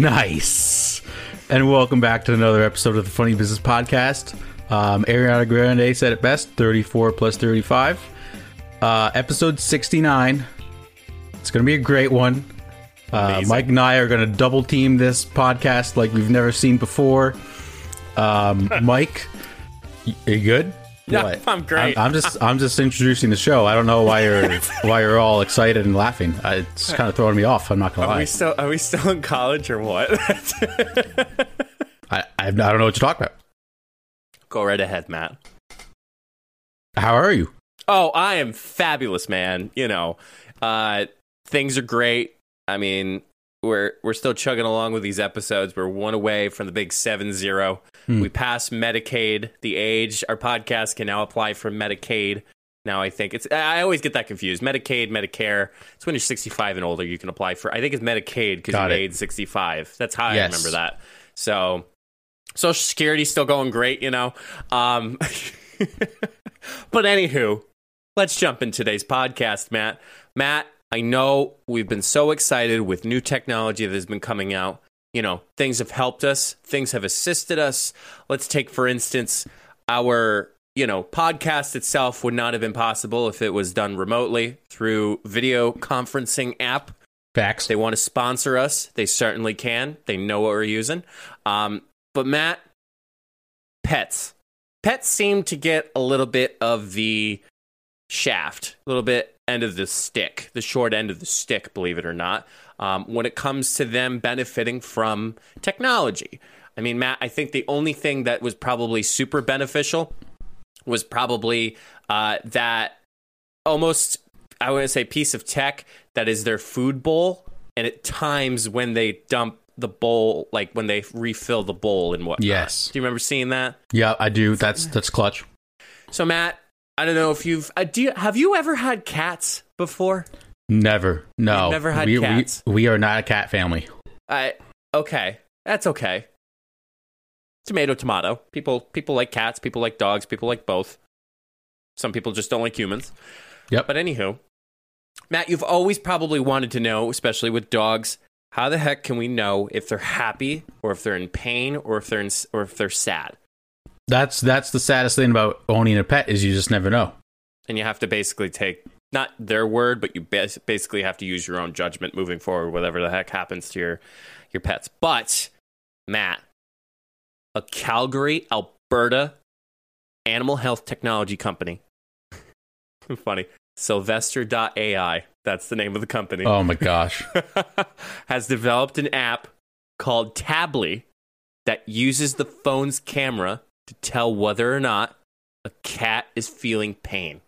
Nice. And welcome back to another episode of the Funny Business Podcast. Um, Ariana Grande said it best 34 plus 35. Uh, episode 69. It's going to be a great one. Uh, Mike and I are going to double team this podcast like we've never seen before. Um, Mike, are you good? Yeah, I'm great. I'm, I'm just I'm just introducing the show. I don't know why you're why you're all excited and laughing. It's kind of throwing me off. I'm not gonna Are lie. we still are we still in college or what? I, I I don't know what you're talking about. Go right ahead, Matt. How are you? Oh, I am fabulous, man. You know, uh, things are great. I mean, we're we're still chugging along with these episodes. We're one away from the big seven zero. Hmm. We passed Medicaid, the age. Our podcast can now apply for Medicaid. Now I think it's I always get that confused. Medicaid, Medicare. It's when you're 65 and older you can apply for. I think it's Medicaid because you're age 65. That's how Yes. I remember that. So Social Security's still going great, you know. Um, but anywho, let's jump in today's podcast, Matt. Matt, I know we've been so excited with new technology that has been coming out. You know, things have helped us, things have assisted us. Let's take, for instance, our you know podcast itself would not have been possible if it was done remotely through video conferencing app Facts. they want to sponsor us, they certainly can. They know what we're using. Um, but Matt, pets. Pets seem to get a little bit of the shaft, a little bit end of the stick, the short end of the stick, believe it or not, um, when it comes to them benefiting from technology. I mean, Matt, I think the only thing that was probably super beneficial was probably uh, that almost I want to say piece of tech that is their food bowl, and at times when they dump the bowl, like when they refill the bowl and whatnot. Yes. Do you remember seeing that? Yeah, I do. That's that's clutch. So Matt, I don't know if you've uh, do you, have you ever had cats before? Never. No. You've never had we, cats? We, we are not a cat family. I okay, that's okay. Tomato, tomato. People people like cats. People like dogs. People like both. Some people just don't like humans. Yep. But anywho, Matt, you've always probably wanted to know, especially with dogs, how the heck can we know if they're happy or if they're in pain or if they're in, or if they're sad? That's that's the saddest thing about owning a pet is you just never know. And you have to basically take not their word, but you bas- basically have to use your own judgment moving forward, whatever the heck happens to your your pets. But Matt, a Calgary, Alberta animal health technology company. Funny. Sylvester.ai. That's the name of the company. Oh my gosh. has developed an app called Tably that uses the phone's camera to tell whether or not a cat is feeling pain.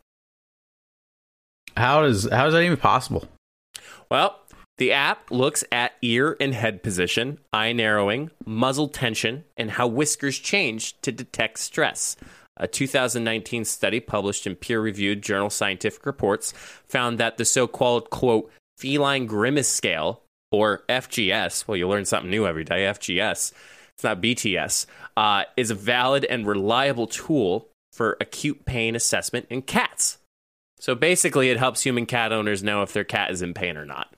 How does how is that even possible? Well, the app looks at ear and head position, eye narrowing, muzzle tension, and how whiskers change to detect stress. A 2019 study published in peer reviewed journal Scientific Reports found that the so called, quote, feline grimace scale, or FGS, well, you learn something new every day, FGS, it's not BTS, uh, is a valid and reliable tool for acute pain assessment in cats. So basically, it helps human cat owners know if their cat is in pain or not.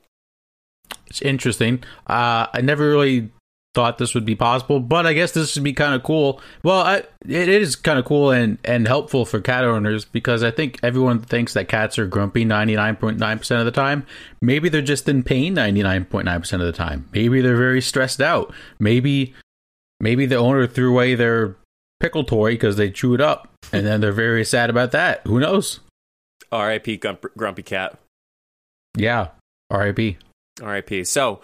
It's interesting. Uh, I never really thought this would be possible, but I guess this would be kind of cool. Well, I, it is kind of cool and, and helpful for cat owners because I think everyone thinks that cats are grumpy 99.9% of the time. Maybe they're just in pain 99.9% of the time. Maybe they're very stressed out. Maybe maybe the owner threw away their pickle toy because they chew it up and then they're very sad about that. Who knows? R.I.P. Grump- Grumpy Cat. Yeah. R.I.P. R.I.P. So,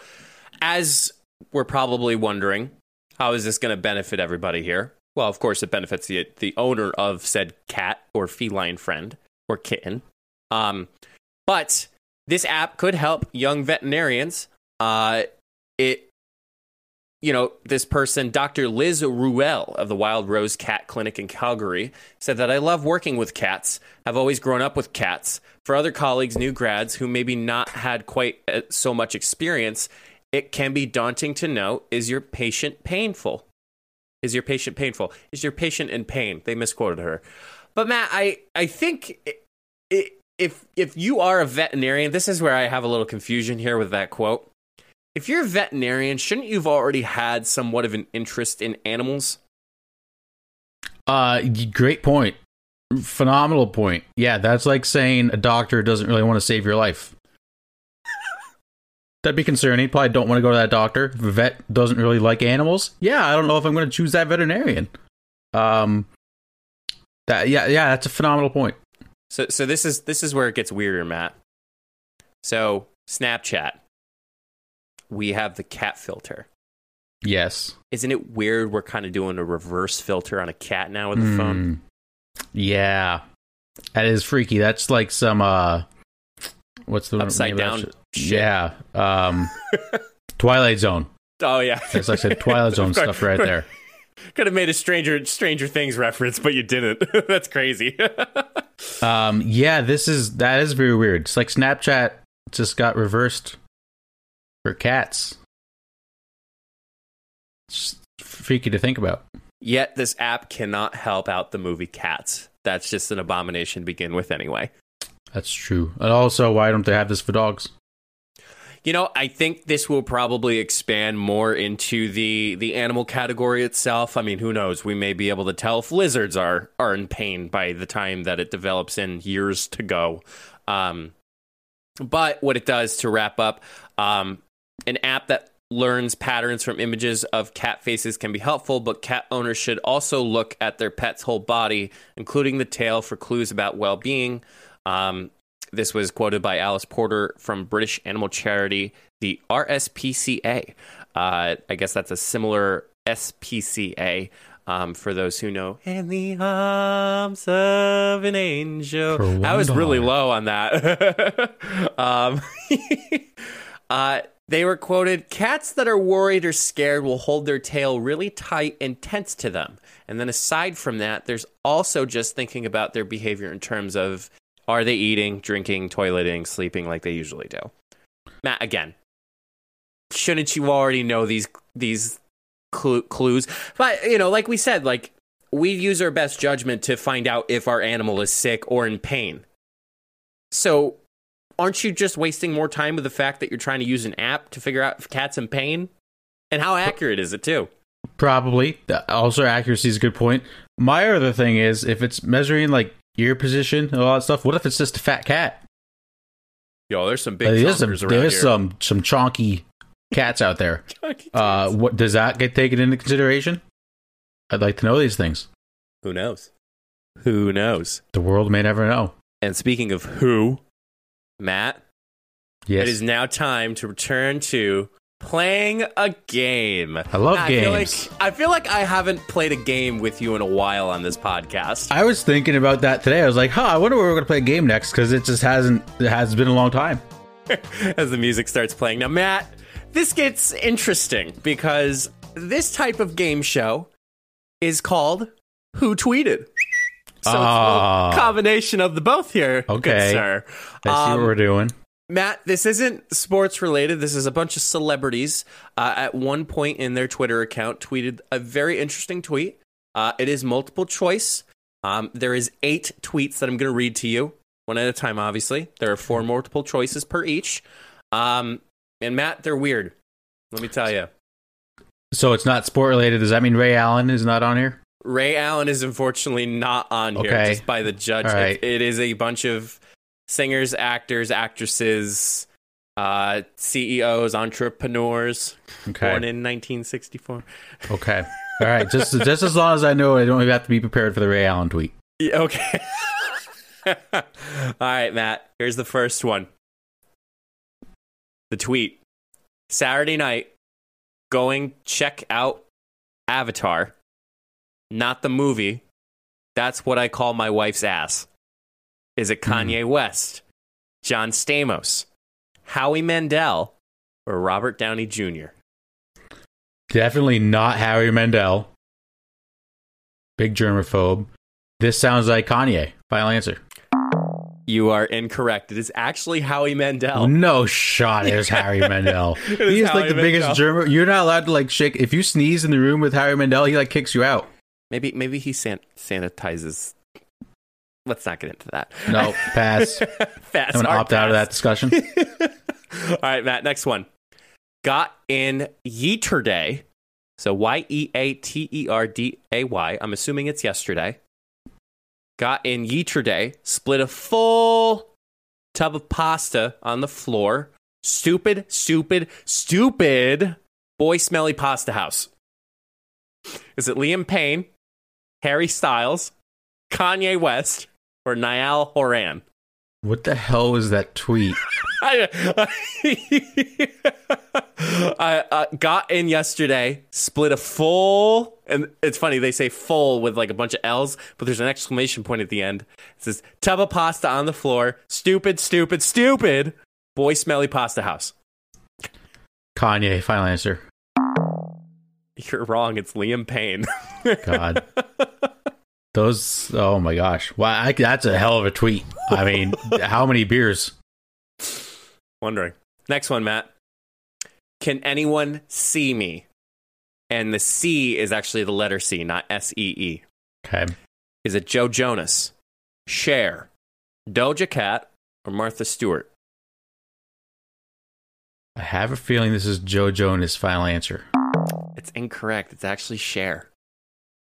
as we're probably wondering, how is this going to benefit everybody here? Well, of course, it benefits the the owner of said cat or feline friend or kitten. Um, but this app could help young veterinarians. Uh, it, you know, this person, Dr. Liz Ruel of the Wild Rose Cat Clinic in Calgary, said that I love working with cats. I've always grown up with cats. For other colleagues, new grads who maybe not had quite uh, so much experience, it can be daunting to know is your patient painful? Is your patient painful? Is your patient in pain? They misquoted her. But Matt, I I think if if you are a veterinarian, this is where I have a little confusion here with that quote. If you're a veterinarian, shouldn't you've already had somewhat of an interest in animals? Uh, great point. Phenomenal point. Yeah, that's like saying a doctor doesn't really want to save your life. That'd be concerning. Probably don't want to go to that doctor. Vet doesn't really like animals, yeah, I don't know if I'm going to choose that veterinarian. Um, that yeah, yeah, that's a phenomenal point. So so this is this is where it gets weirder, Matt. So Snapchat, we have the cat filter. Yes. Isn't it weird we're kind of doing a reverse filter on a cat now with the phone? Mm. Yeah, that is freaky. That's like some uh, what's the Upside name down. Yeah, um, Twilight Zone. Oh yeah. That's like the Twilight Zone stuff right there. Could have made a Stranger Stranger Things reference, but you didn't. That's crazy. Um, yeah, this is that is very weird. It's like Snapchat just got reversed for cats. It's freaky to think about. Yet this app cannot help out the movie Cats. That's just an abomination to begin with, anyway. That's true. And also, why don't they have this for dogs? You know, I think this will probably expand more into the the animal category itself. I mean, who knows? We may be able to tell if lizards are are in pain by the time that it develops in years to go. Um, but what it does to wrap up, um, an app that learns patterns from images of cat faces can be helpful, but cat owners should also look at their pet's whole body, including the tail, for clues about well being. Um, this was quoted by Alice Porter from British animal charity, the RSPCA. Uh, I guess that's a similar SPCA. Um, for those who know, in the arms of an angel. I was really low on that. um, uh, they were quoted Cats that are worried or scared will hold their tail really tight and tense to them. And then aside from that, there's also just thinking about their behavior in terms of are they eating, drinking, toileting, sleeping like they usually do. Matt, again, shouldn't you already know these these clu- clues? But you know, like we said, like we use our best judgment to find out if our animal is sick or in pain. So, aren't you just wasting more time with the fact that you're trying to use an app to figure out if cat's in pain? And how accurate is it too? Probably. Also, accuracy is a good point. My other thing is if it's measuring like ear position and all that stuff, what if it's just a fat cat? Yo, there's some big there's some, around there's here. some some chonky cats out there. Uh, what does that get taken into consideration? I'd like to know these things. Who knows? Who knows? The world may never know. And speaking of who, Matt, Yes, it is now time to return to playing a game. I love I feel games. like I feel like I haven't played a game with you in a while on this podcast. I was thinking about that today. I was like, huh, I wonder where we're going to play a game next because it just hasn't, it has been a long time. as the music starts playing. Now, Matt, this gets interesting because this type of game show is called Who Tweeted. So it's a Ah. combination of the both here, Okay. sir. I see Um, what we're doing. Matt, this isn't sports related. This is a bunch of celebrities uh, at one point in their Twitter account tweeted a very interesting tweet. Uh, it is multiple choice. Um, there is eight tweets that I'm going to read to you, one at a time. Obviously, there are four multiple choices per each. Um, and Matt, they're weird. Let me tell you. So it's not sport related. Does that mean Ray Allen is not on here? Ray Allen is unfortunately not on here Okay. just by the judge. Right. It- it is a bunch of singers, actors, actresses, uh, CEOs, entrepreneurs Okay. born in 1964. Okay. All right. Just just as long as I know, I don't even have to be prepared for the Ray Allen tweet. Yeah, okay. All right, Matt. Here's the first one. The tweet. Saturday night, going check out Avatar. Not the movie. That's what I call my wife's ass. Is it hmm. Kanye West, John Stamos, Howie Mandel, or Robert Downey Jr.? Definitely not Harry Mandel. Big germaphobe. This sounds like Kanye. Final answer. You are incorrect. It is actually Howie Mandel. No shot. It's Harry Mandel. is He's Howie like the biggest Mandel. germ. You're not allowed to like shake. If you sneeze in the room with Harry Mandel, he like kicks you out. Maybe maybe he san- sanitizes. Let's not get into that. No, pass. Fast I'm gonna opt out of that discussion. All right, Matt. Next one. got in yesterday. So Y E A T E R D A Y. I'm assuming it's yesterday. Got in yesterday, split a full tub of pasta on the floor. Stupid, stupid, stupid boy smelly pasta house. Is it Liam Payne, Harry Styles, Kanye West, or Niall Horan? What the hell was that tweet? I, I uh, got in yesterday, split a full, and it's funny they say full with like a bunch of L's, but there's an exclamation point at the end. It says tub of pasta on the floor. Stupid, stupid, stupid. Boy, smelly pasta house. Kanye, final answer. You're wrong. It's Liam Payne. God. Those, oh my gosh. Wow, I, that's a hell of a tweet. I mean, how many beers? Wondering. Next one, Matt. Can anyone see me? And the C is actually the letter C, not S E E. Okay. Is it Joe Jonas, Cher, Doja Cat, or Martha Stewart? I have a feeling this is Joe Jonas' final answer. It's incorrect. It's actually Cher.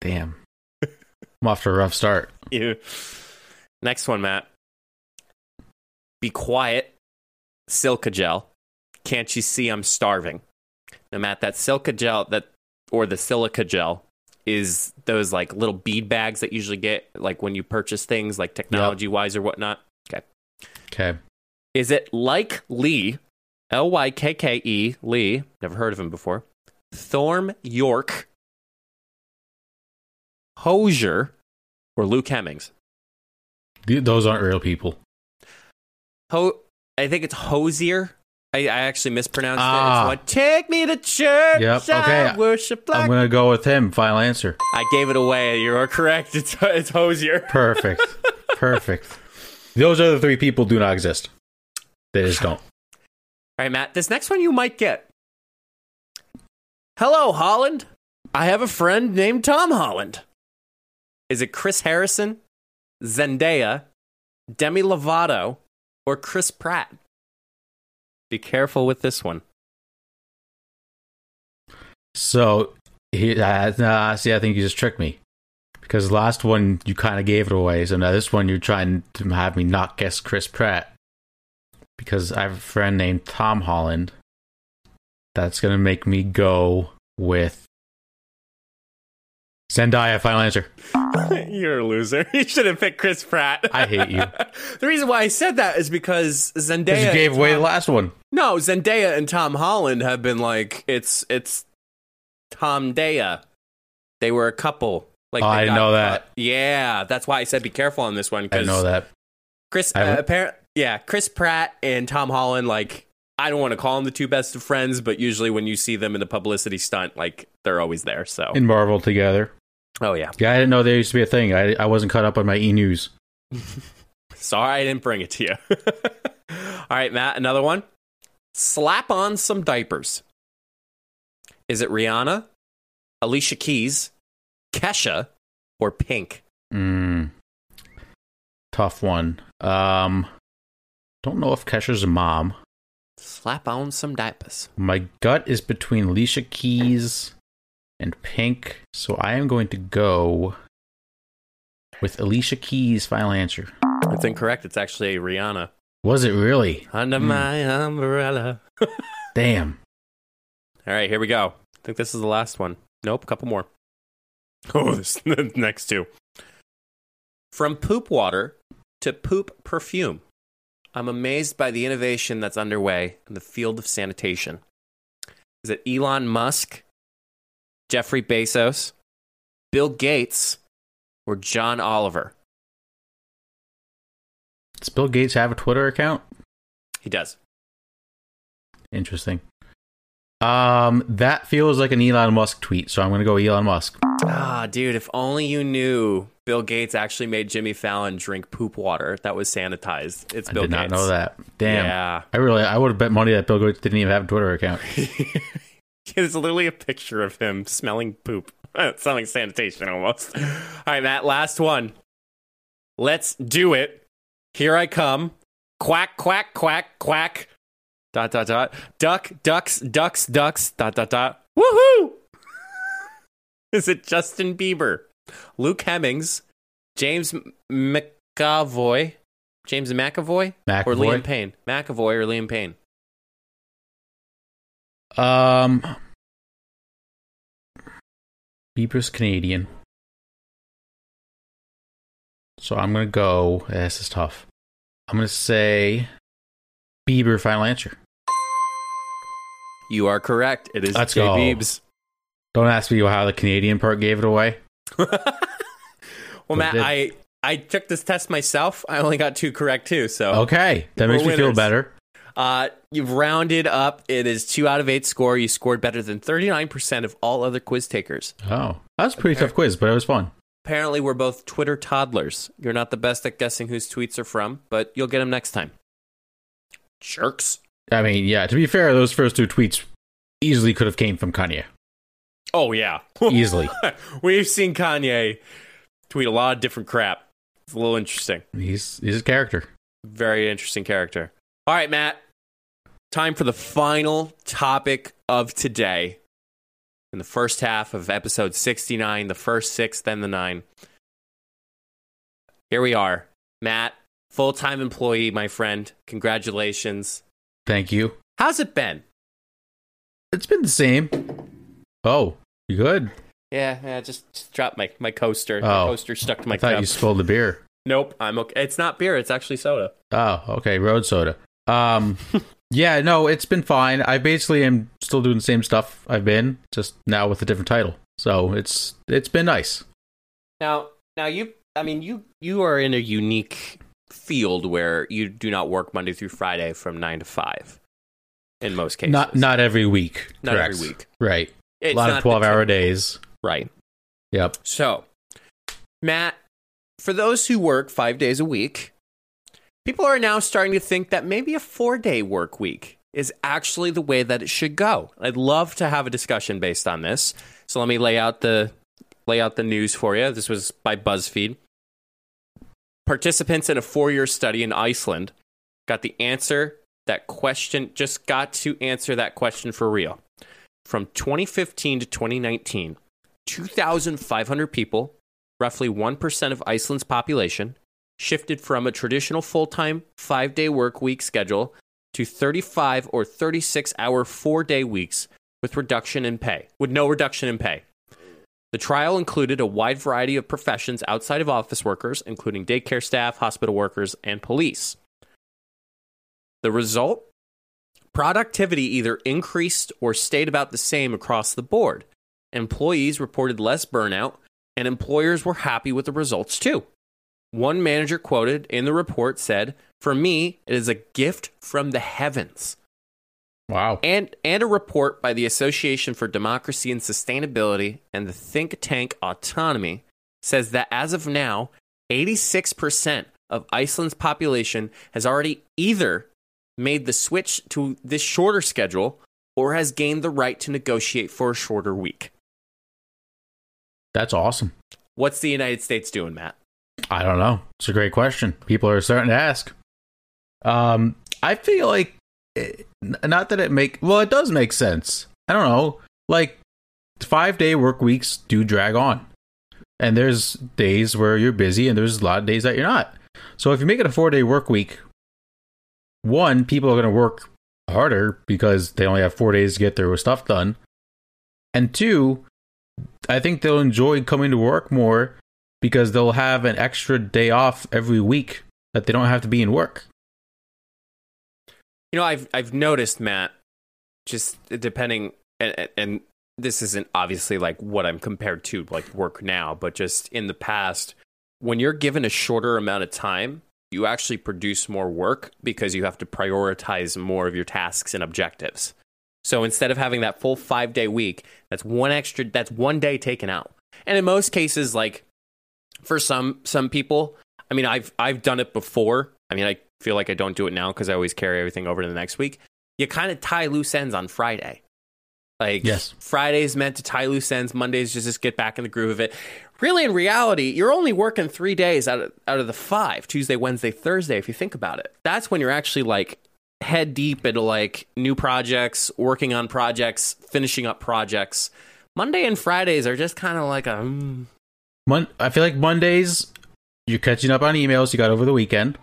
Damn. I'm off to a rough start. You. Next one, Matt. Be quiet. Silica gel. Can't you see I'm starving? Now, Matt, that silica gel that or the silica gel is those like little bead bags that you usually get like when you purchase things like technology wise or whatnot. Okay. Okay. Is it Lykke Li, L Y K K E, Lee, never heard of him before, Thom Yorke, Hozier, or Luke Hemmings? Those aren't real people. Ho- I think it's Hozier. I, I actually mispronounced Ah. it. Take me to church. Yep, I okay. worship like. I'm going to go with him. Final answer. I gave it away. You are correct. It's, it's Hozier. Perfect. Perfect. Those other three people do not exist. They just don't. All right, Matt, this next one you might get. Hello, Holland. I have a friend named Tom Holland. Is it Chris Harrison, Zendaya, Demi Lovato, or Chris Pratt? Be careful with this one. So, he, uh, nah, see, I think you just tricked me. Because last one, you kind of gave it away. So now this one, you're trying to have me not guess Chris Pratt. Because I have a friend named Tom Holland. That's going to make me go with Zendaya. Final answer. You're a loser. You should have picked Chris Pratt. I hate you. the reason why I said that is because Zendaya. You gave and away the last one. No, Zendaya and Tom Holland have been like it's it's Tom Daya. They were a couple. Like Oh, I know that. Yeah, that's why I said be careful on this one. I know that. Chris, uh, apparent, yeah, Chris Pratt and Tom Holland. Like I don't want to call them the two best of friends, but usually when you see them in a publicity stunt, like they're always there. So, In Marvel together. oh yeah, Yeah, I didn't know there used to be a thing. I, I wasn't caught up on my e news. Sorry I didn't bring it to you. All right, Matt, another one. Slap on some diapers. Is it Rihanna, Alicia Keys, Kesha, or Pink? Mm. Tough one. Um, don't know if Kesha's a mom. Slap on some diapers. My gut is between Alicia Keys and Pink, so I am going to go with Alicia Keys' final answer. It's incorrect. It's actually Rihanna. Was it really? Under Hmm. my umbrella. Damn. All right, here we go. I think this is the last one. Nope, a couple more. Oh, this the next two. From poop water to poop perfume. I'm amazed by the innovation that's underway in the field of sanitation. Is it Elon Musk, Jeffrey Bezos, Bill Gates, or John Oliver? Does Bill Gates have a Twitter account? He does. Interesting. Um, that feels like an Elon Musk tweet, so I'm going to go Elon Musk. Ah, dude, if only you knew Bill Gates actually made Jimmy Fallon drink poop water that was sanitized. It's Bill Gates. I Bill did not know that. Damn. Yeah. I really, I would have bet money that Bill Gates didn't even have a Twitter account. it's literally a picture of him smelling poop, smelling sanitation almost. All right, Matt, last one. Let's do it. Here I come. Quack, quack, quack, quack. Dot dot dot. Duck, ducks, ducks, ducks. Dot dot dot. Woohoo! Is it Justin Bieber, Luke Hemmings, James McAvoy, James McAvoy, or Liam Payne? McAvoy or Liam Payne? Um, Bieber's Canadian, so I'm gonna go. eh, This is tough. I'm gonna say Bieber. Final answer. You are correct. It is Let's Jay go. Biebs. Don't ask me how the Canadian part gave it away. Well, Matt. I I took this test myself. I only got two correct too. So Okay, that makes We're me feel better. Uh, you've rounded up. It is two out of eight score. You scored better than 39% of all other quiz takers. Oh, that was a pretty tough quiz, but it was fun. Apparently, we're both Twitter toddlers. You're not the best at guessing whose tweets are from, but you'll get them next time. Jerks. I mean, yeah. To be fair, those first two tweets easily could have came from Kanye. Oh, yeah. Easily. We've seen Kanye tweet a lot of different crap. It's a little interesting. he's he's a character. Very interesting character. All right, Matt. Time for the final topic of today. In the first half of episode 69, the first six, then the nine. Here we are. Matt, full time employee, my friend. Congratulations. Thank you. How's it been? It's been the same. Oh, you good? Yeah, yeah, just, just dropped my, my coaster. Oh. my coaster stuck to my I thought cup. you spilled the beer. Nope, I'm okay. It's not beer, it's actually soda. Oh, okay, road soda. Um, yeah, no, it's been fine. I basically am still doing the same stuff I've been, just now with a different title. So it's it's been nice. Now, now you, I mean, you you are in a unique field where you do not work Monday through Friday from nine to five. In most cases, Not not every week. Not correct. every week. Right. A lot of twelve hour days. right? Yep. So, Matt, for those who work five days a week, people are now starting to think that maybe a four day work week is actually the way that it should go. I'd love to have a discussion based on this. So let me lay out the lay out the news for you. This was by BuzzFeed. Participants in a four-year study in Iceland got the answer that question just got to answer that question for real. From 2015 to 2019, 2,500 people, roughly 1% of Iceland's population, shifted from a traditional full time five day work week schedule to 35 or 36 hour four day weeks with reduction in pay, with no reduction in pay. The trial included a wide variety of professions outside of office workers, including daycare staff, hospital workers, and police. The result? Productivity either increased or stayed about the same across the board. Employees reported less burnout, and employers were happy with the results too. One manager quoted in the report said, For me, it is a gift from the heavens. Wow. And, and a report by the Association for Democracy and Sustainability and the think tank Autonomy says that as of now, 86% of Iceland's population has already either made the switch to this shorter schedule or has gained the right to negotiate for a shorter week. That's awesome. What's the United States doing, Matt? I don't know. It's a great question. People are starting to ask. Um, I feel like it, not that it make well, it does make sense. I don't know. Like five day work weeks do drag on, and there's days where you're busy, and there's a lot of days that you're not. So if you make it a four day work week, one people are going to work harder because they only have four days to get their stuff done, and two, I think they'll enjoy coming to work more because they'll have an extra day off every week that they don't have to be in work. You know, I've I've noticed, Matt, just depending, and, and this isn't obviously like what I'm compared to like work now, but just in the past, when you're given a shorter amount of time, you actually produce more work because you have to prioritize more of your tasks and objectives. So instead of having that full five day week, that's one extra, that's one day taken out. And in most cases, like for some some people, I mean, I've I've done it before. I mean, I feel like I don't do it now because I always carry everything over to the next week. You kind of tie loose ends on Friday. Like Yes. Friday's meant to tie loose ends. Mondays just just get back in the groove of it. Really, in reality, you're only working three days out of out of the five: Tuesday, Wednesday, Thursday. If you think about it, that's when you're actually like head deep into like new projects, working on projects, finishing up projects. Monday and Fridays are just kind of like a. Mm. Mon- I feel like Mondays you're catching up on emails you got over the weekend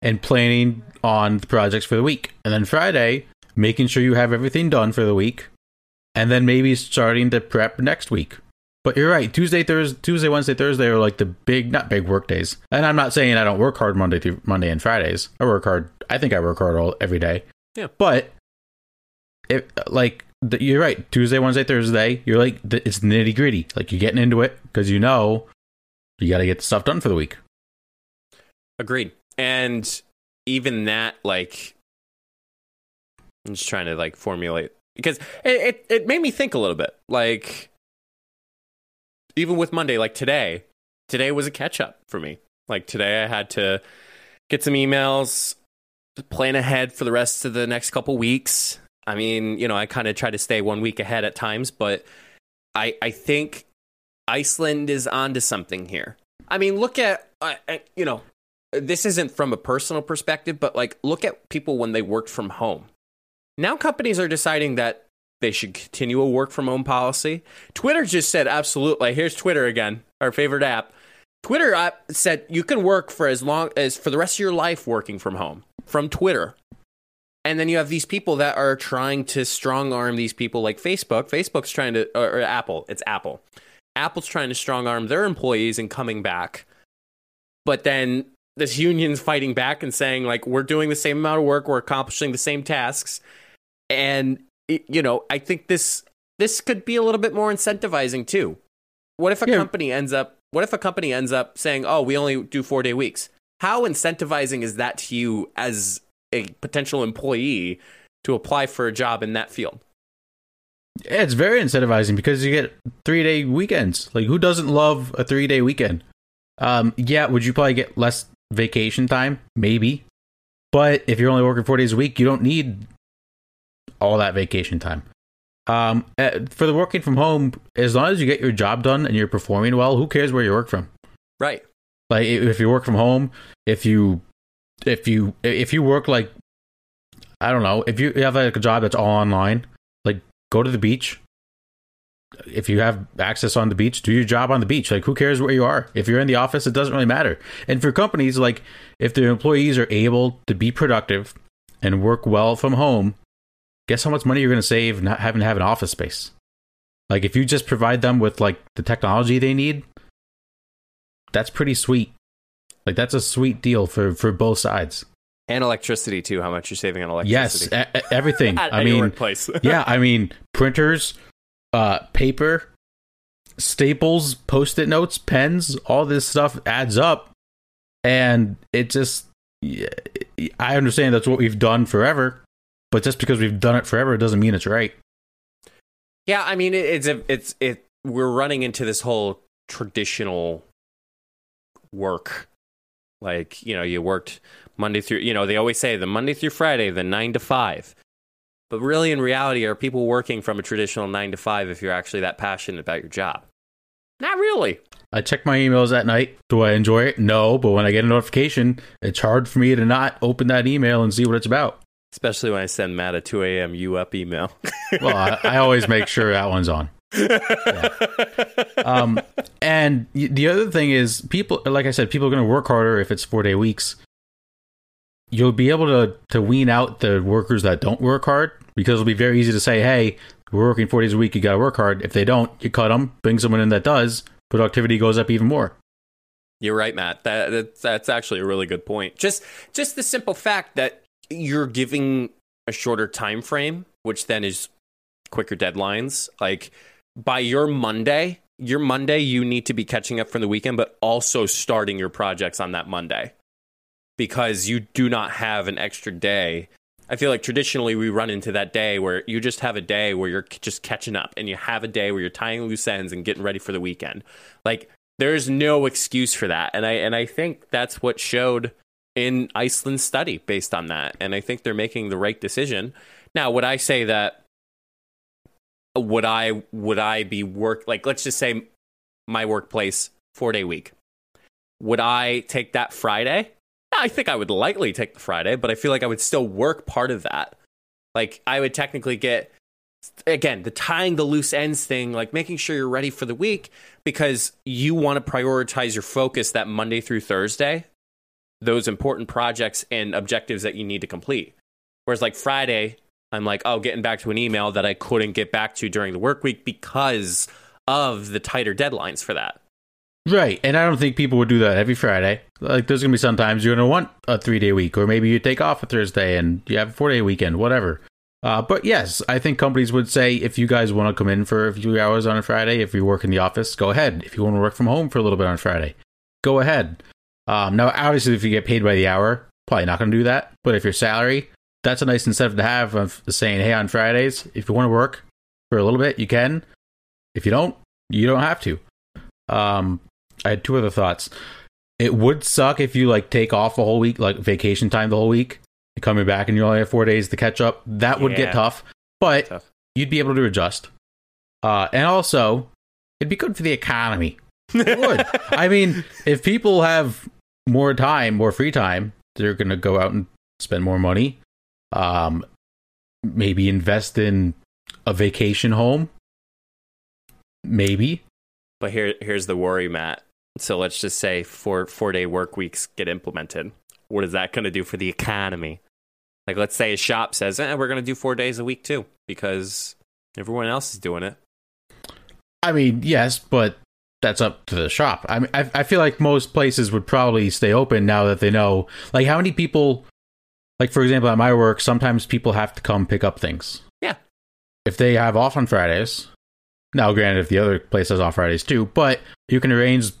and planning on the projects for the week. And then Friday, making sure you have everything done for the week. And then maybe starting to prep next week. But you're right. Tuesday, Thursday, Tuesday, Wednesday, Thursday are like the big, not big work days. And I'm not saying I don't work hard Monday through Monday and Fridays. I work hard. I think I work hard all every day. Yeah. But if like the, you're right, Tuesday, Wednesday, Thursday, you're like the, it's nitty gritty. Like you're getting into it because you know you got to get the stuff done for the week. Agreed. And even that, like, I'm just trying to like formulate because it, it, it made me think a little bit. Like, even with Monday, like today, today was a catch up for me. Like today, I had to get some emails, plan ahead for the rest of the next couple weeks. I mean, you know, I kind of try to stay one week ahead at times, but I I think Iceland is onto something here. I mean, look at uh, you know, this isn't from a personal perspective, but like look at people when they worked from home. Now companies are deciding that they should continue a work from home policy. Twitter just said absolutely. Here's Twitter again, our favorite app. Twitter app said you can work for as long as for the rest of your life working from home from Twitter. And then you have these people that are trying to strong arm these people like Facebook. Facebook's trying to or, or Apple, it's Apple. Apple's trying to strong arm their employees and coming back. But then this union's fighting back and saying like we're doing the same amount of work, we're accomplishing the same tasks. And it, you know, I think this this could be a little bit more incentivizing too. What if a Yeah. company ends up what if a company ends up saying, "Oh, we only do 4-day weeks." How incentivizing is that to you as a potential employee to apply for a job in that field? Yeah, it's very incentivizing because you get three day weekends. Like, who doesn't love a three day weekend? Um, yeah, would you probably get less vacation time? Maybe. But if you're only working four days a week, you don't need all that vacation time. Um, uh, for the working from home, as long as you get your job done and you're performing well, who cares where you work from? Right. Like, if you work from home, if you, if you, if you work like, I don't know, if you have like a job that's all online, like go to the beach. If you have access on the beach, do your job on the beach. Like, who cares where you are? If you're in the office, it doesn't really matter. And for companies, like, if their employees are able to be productive and work well from home, guess how much money you're going to save not having to have an office space? Like, if you just provide them with, like, the technology they need, that's pretty sweet. Like, that's a sweet deal for, for both sides. And electricity too, how much you're saving on Yes, electricity. e- e- everything. I mean, workplace. yeah, I mean printers, uh, paper, staples, post-it notes, pens, all this stuff adds up, and it just. I understand that's what we've done forever, but just because we've done it forever doesn't mean it's right. Yeah, I mean, it's a, it's it. We're running into this whole traditional work, like you know, you worked Monday through. You know, they always say the Monday through Friday, the nine to five. But really, in reality, are people working from a traditional nine to five if you're actually that passionate about your job? Not really. I check my emails at night. Do I enjoy it? No, but when I get a notification, it's hard for me to not open that email and see what it's about. Especially when I send Matt a 2 a.m. you up email. Well, I, I always make sure that one's on. um, and the other thing is, people, like I said, people are going to work harder if it's four day weeks. You'll be able to to wean out the workers that don't work hard because it'll be very easy to say, "Hey, we're working four days a week. You got to work hard." If they don't, you cut them. Bring someone in that does. Productivity goes up even more. You're right, Matt. That, that's that's actually a really good point. Just just the simple fact that you're giving a shorter time frame, which then is quicker deadlines. Like by your Monday, your Monday, you need to be catching up from the weekend, but also starting your projects on that Monday because you do not have an extra day. I feel like traditionally we run into that day where you just have a day where you're just catching up and you have a day where you're tying loose ends and getting ready for the weekend. Like there's no excuse for that. And I and I think that's what showed in Iceland's study based on that. And I think they're making the right decision. Now, would I say that would I would I be work like let's just say my workplace 4-day week. Would I take that Friday I think I would likely take the Friday, but I feel like I would still work part of that. Like I would technically get again the tying the loose ends thing, like making sure you're ready for the week because you want to prioritize your focus that Monday through Thursday, those important projects and objectives that you need to complete. Whereas like Friday, I'm like, oh, getting back to an email that I couldn't get back to during the work week because of the tighter deadlines for that. Right, and I don't think people would do that every Friday. Like, there's gonna be sometimes you're gonna want a three day week, or maybe you take off a Thursday and you have a four day weekend, whatever. Uh, but yes, I think companies would say if you guys want to come in for a few hours on a Friday, if you work in the office, go ahead. If you want to work from home for a little bit on Friday, go ahead. Um, now, obviously, if you get paid by the hour, probably not going to do that. But if your salary, that's a nice incentive to have of saying, hey, on Fridays, if you want to work for a little bit, you can. If you don't, you don't have to. Um, I had two other thoughts. It would suck if you like take off a whole week, like vacation time the whole week, and coming back and you only have four days to catch up. That would Yeah. get tough, but Tough. you'd be able to adjust. Uh, and also, it'd be good for the economy. It would. I mean, if people have more time, more free time, they're going to go out and spend more money. Um, maybe invest in a vacation home. Maybe. But here, here's the worry, Matt. So let's just say four four day work weeks get implemented. What is that going to do for the economy? Like, let's say a shop says, eh, "We're going to do four days a week too," because everyone else is doing it. I mean, yes, but that's up to the shop. I mean, I, I feel like most places would probably stay open now that they know. Like, how many people, like, for example, at my work, sometimes people have to come pick up things. Yeah. If they have off on Fridays, now granted, if the other place has off Fridays too, but you can arrange.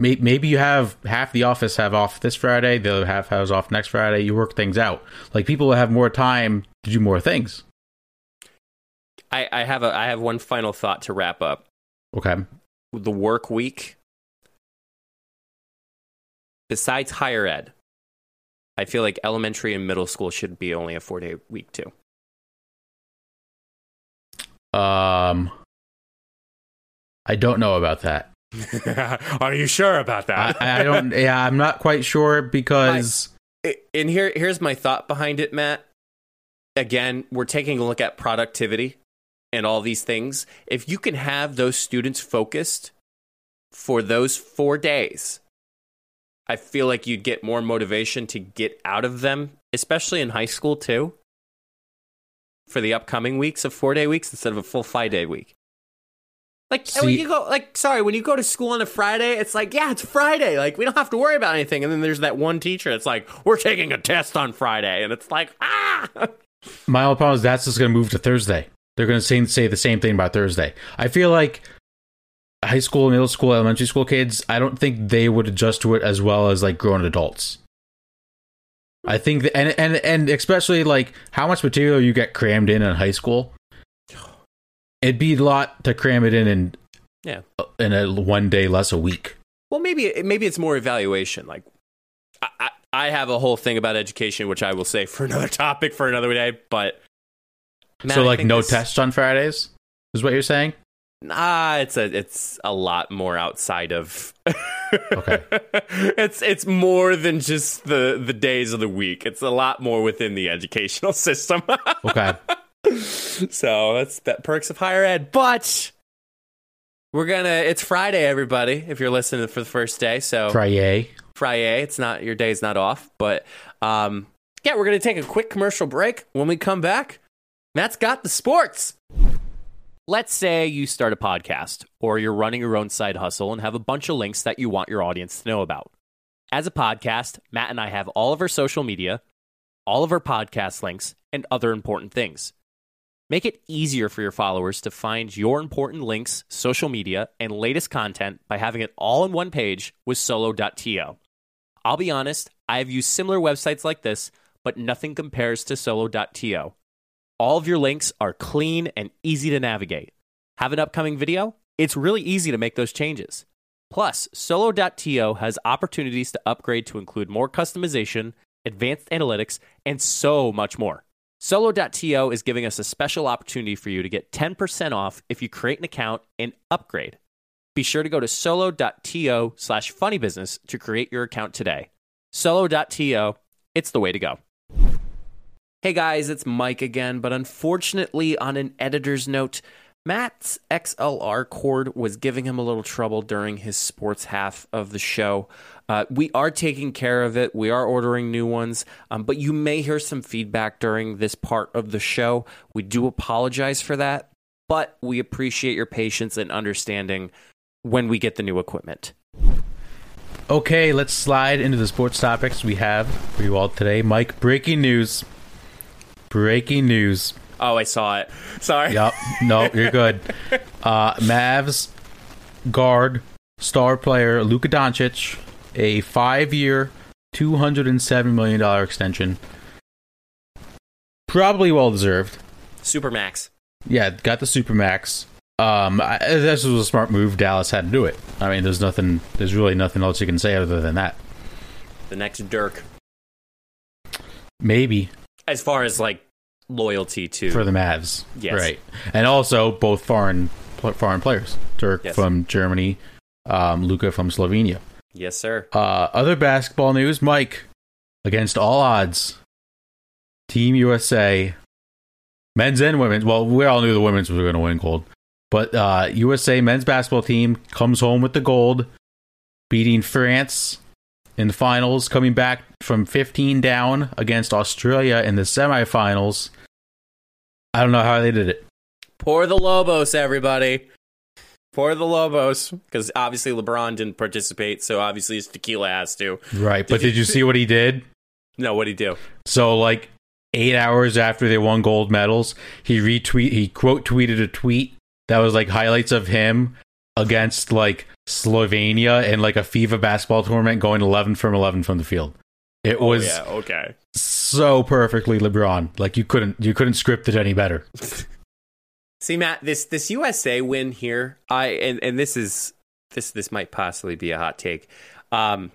may- Maybe you have half the office have off this Friday, the other half has off next Friday. You work things out. Like people will have more time to do more things. I, I have a I have one final thought to wrap up. Okay. The work week, besides higher ed, I feel like elementary and middle school should be only a four day week too. Um, I don't know about that. Are you sure about I, I don't. Yeah, I'm not quite sure because and here here's my thought behind it, Matt. Again, we're taking a look at productivity and all these things. If you can have those students focused for those 4 days, I feel like you'd get more motivation to get out of them, especially in high school too. For the upcoming weeks of 4-day weeks instead of a full 5-day week. Like and when you go like sorry, when you go to school on a Friday, it's like, yeah, it's Friday. Like we don't have to worry about anything. And then there's that one teacher that's like, we're taking a test on Friday. And it's like, ah my only problem is that's just going to move to Thursday. They're going to say say the same thing about Thursday. I feel like high school, middle school, elementary school kids. I don't think they would adjust to it as well as like grown adults. I think, that, and and and especially like how much material you get crammed in in high school. It'd be a lot to cram it in in Yeah. Uh, in a one day less a week. Well maybe maybe it's more evaluation. Like I, I I have a whole thing about education, which I will say for another topic for another day, but So I like no this- tests on Fridays is what you're saying? Nah, it's a it's a lot more outside of. Okay. it's it's more than just the the days of the week. It's a lot more within the educational system. Okay. so that's that perks of higher ed. But we're gonna. It's Friday, everybody. If you're listening for the first day, so Friday. Friday. It's not your day's not off, but um, yeah, we're gonna take a quick commercial break. When we come back, Matt's got the sports. Let's say you start a podcast or you're running your own side hustle and have a bunch of links that you want your audience to know about. As a podcast, Matt and I have all of our social media, all of our podcast links, and other important things. Make it easier for your followers to find your important links, social media, and latest content by having it all in one page with solo.to. I'll be honest, I have used similar websites like this, but nothing compares to solo.to. All of your links are clean and easy to navigate. Have an upcoming video? It's really easy to make those changes. Plus, solo.to has opportunities to upgrade to include more customization, advanced analytics, and so much more. Solo.to is giving us a special opportunity for you to get 10% off if you create an account and upgrade. Be sure to go to solo.to slash funnybusiness to create your account today. Solo.to, it's the way to go. Hey guys, it's Mike again, but unfortunately, on an editor's note, Matt's XLR cord was giving him a little trouble during his sports half of the show. Uh, we are taking care of it. We are ordering new ones, um, but you may hear some feedback during this part of the show. We do apologize for that, but we appreciate your patience and understanding when we get the new equipment. Okay, let's slide into the sports topics we have for you all today. Mike, breaking news. Breaking news. Oh, I saw it. Sorry. Yep. No, you're good. Uh, Mavs guard star player Luka Doncic, a five-year, two hundred and seven million dollar extension. Probably well deserved. Supermax. Yeah, got the supermax. Um, I, this was a smart move. Dallas had to do it. I mean, there's nothing. There's really nothing else you can say other than that. The next Dirk. Maybe As far as like loyalty to for the Mavs. Yes. Right. And also both foreign foreign players. Dirk Yes. from Germany, um, Luka from Slovenia. Yes, sir. Uh, other basketball news, Mike. Against all odds, Team USA, men's and women's. Well, we all knew the women's were going to win gold, but uh, USA men's basketball team comes home with the gold, beating France in the finals, coming back from 15 down against Australia in the semifinals. I don't know how they did it. Pour the Lobos, everybody. Pour the Lobos. Because obviously LeBron didn't participate, so obviously his tequila has to. Right, but did you see what he did? No, what'd he do? So like eight hours after they won gold medals, he retweet he quote tweeted a tweet that was like highlights of him against like Slovenia in like a FIFA basketball tournament going eleven from eleven from the field. It was Oh, yeah, okay. so perfectly LeBron. Like you couldn't you couldn't script it any better. See, Matt, this this USA win here, I and, and this is this this might possibly be a hot take. Um,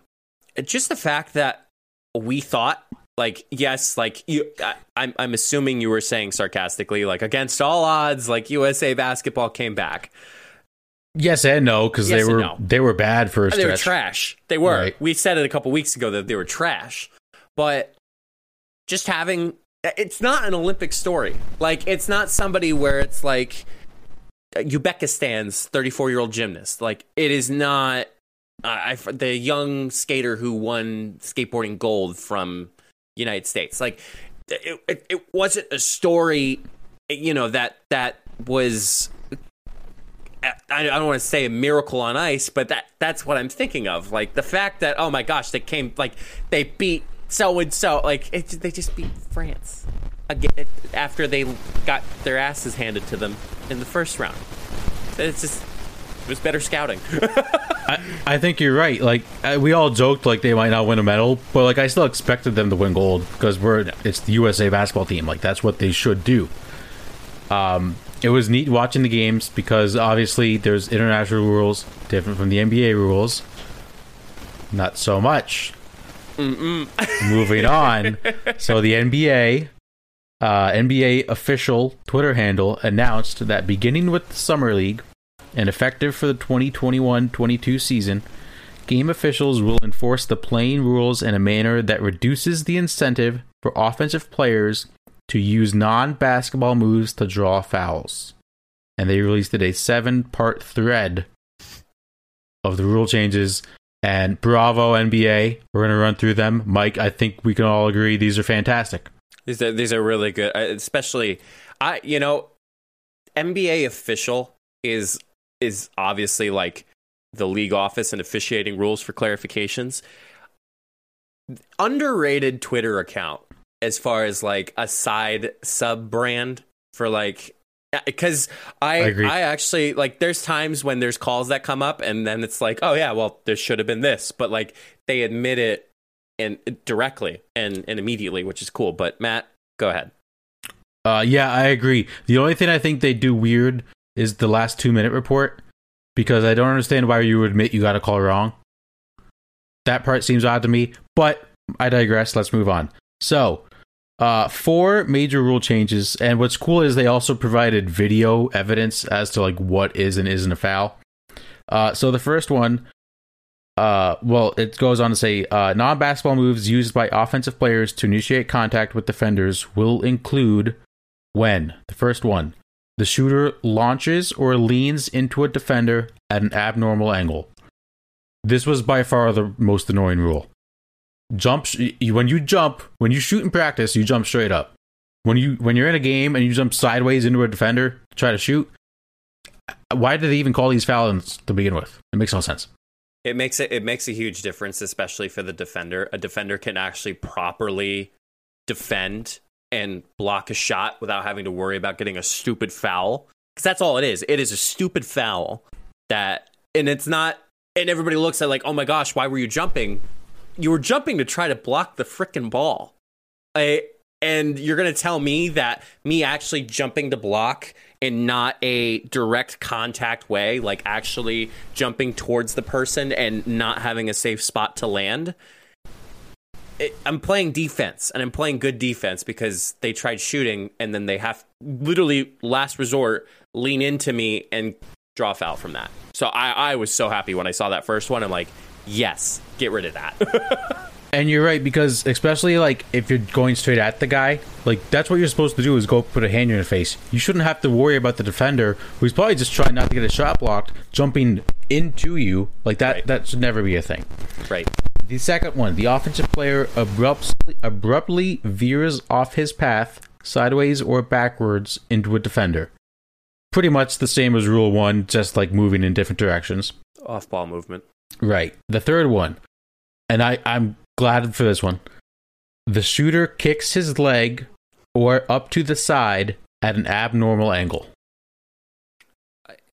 just the fact that we thought, like, yes, like you, I, I'm I'm assuming you were saying sarcastically, like against all odds, like USA basketball came back. Yes and no because Yes they were no. they were bad for a oh, They were trash. They were. Right. We said it a couple weeks ago that they were trash. But just having it's not an Olympic story. Like it's not somebody where it's like Uzbekistan's 34 year old gymnast. Like it is not I, I the young skater who won skateboarding gold from United States. Like it, it, it wasn't a story, you know that that was I I don't want to say a miracle on ice, but that that's what I'm thinking of. Like the fact that oh my gosh, they came like they beat so and so, like it, they just beat France again after they got their asses handed to them in the first round. It's just it was better scouting. I, I think you're right. Like uh, we all joked like they might not win a medal, but like I still expected them to win gold because we're it's the USA basketball team. Like that's what they should do. Um, it was neat watching the games because obviously there's international rules different from the NBA rules. Not so much. Moving on. So the NBA, uh, NBA official Twitter handle announced that beginning with the summer league and effective for the 2021-22 season, game officials will enforce the playing rules in a manner that reduces the incentive for offensive players to use non-basketball moves to draw fouls. And they released a seven-part thread of the rule changes and bravo NBA. We're going to run through them. Mike, I think we can all agree these are fantastic. These are these are really good, especially I you know NBA official is is obviously like the league office and officiating rules for clarifications. Underrated Twitter account as far as like a side sub brand for like because I I. I actually like there's times when there's calls that come up and then it's like oh yeah well there should have been this but like they admit it and directly and and immediately which is cool but Matt go ahead Uh, yeah, I agree. The only thing I think they do weird is the last two minute report because I don't understand why you would admit you got a call wrong. That part seems odd to me, but I digress. Let's move on. So, uh, four major rule changes, and what's cool is they also provided video evidence as to like what is and isn't a foul. Uh, so the first one, uh, well, it goes on to say uh, non basketball moves used by offensive players to initiate contact with defenders will include when the first one the shooter launches or leans into a defender at an abnormal angle. This was by far the most annoying rule. Jump when you jump when you shoot in practice, you jump straight up. When you when you're in a game and you jump sideways into a defender, try to shoot. Uh, why did they even call these fouls to begin with? It makes no sense. It makes it it makes a huge difference, especially for the defender. A defender can actually properly defend and block a shot without having to worry about getting a stupid foul. Because that's all it is. It is a stupid foul that, and it's not. And everybody looks at like, oh my gosh, why were you jumping? You were jumping to try to block the freaking ball. I, and you're gonna tell me that me actually jumping to block in not a direct contact way, like actually jumping towards the person and not having a safe spot to land. It, I'm playing defense and I'm playing good defense because they tried shooting and then they have literally last resort lean into me and draw foul from that. So I, I was so happy when I saw that first one. I'm like, yes, get rid of that. And you're right because especially like if you're going straight at the guy, like that's what you're supposed to do is go put a hand in your face. You shouldn't have to worry about the defender who's probably just trying not to get a shot blocked, jumping into you. Like that right. that should never be a thing. Right. The second one, the offensive player abruptly abruptly veers off his path sideways or backwards into a defender. Pretty much the same as rule 1, just like moving in different directions. Off ball movement. Right. The third one, and I, I'm glad for this one. The shooter kicks his leg or up to the side at an abnormal angle.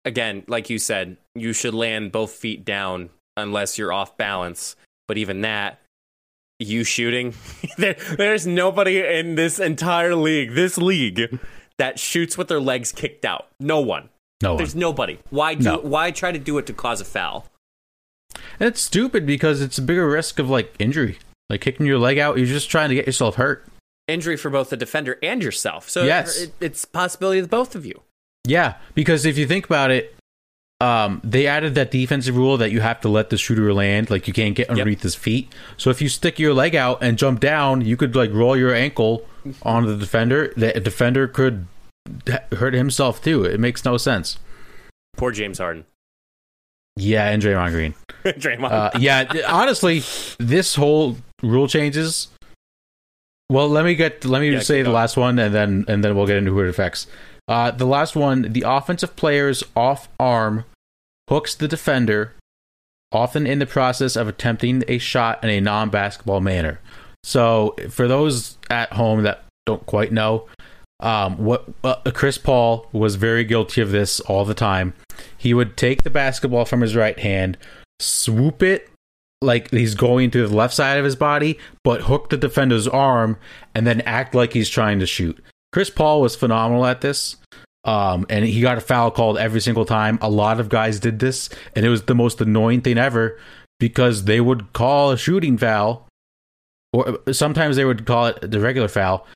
Again, like you said, you should land both feet down unless you're off balance. But even that, you shooting, there, there's nobody in this entire league, this league, that shoots with their legs kicked out. No one. No There's nobody. Why do? No. Why try to do it to cause a foul? And it's stupid because it's a bigger risk of like injury. Like kicking your leg out, you're just trying to get yourself hurt. Injury for both the defender and yourself. So yes. It, it's possibility of both of you. Yeah, because if you think about it, um, they added that defensive rule that you have to let the shooter land, like you can't get underneath yep. his feet. So if you stick your leg out and jump down, you could like roll your ankle on the defender. The defender could hurt himself too. It makes no sense. Poor James Harden. Yeah, and Draymond Green. Draymond. Uh, yeah, honestly, this whole rule changes. Well, let me get let me yeah, say the last one, and then and then we'll get into who it affects. Uh, the last one, the offensive player's off arm hooks the defender, often in the process of attempting a shot in a non basketball manner. So, for those at home that don't quite know, um, what uh, Chris Paul was very guilty of this all the time. He would take the basketball from his right hand, swoop it like he's going to the left side of his body, but hook the defender's arm and then act like he's trying to shoot. Chris Paul was phenomenal at this. Um, and he got a foul called every single time. A lot of guys did this, and it was the most annoying thing ever because they would call a shooting foul, or sometimes they would call it the regular foul,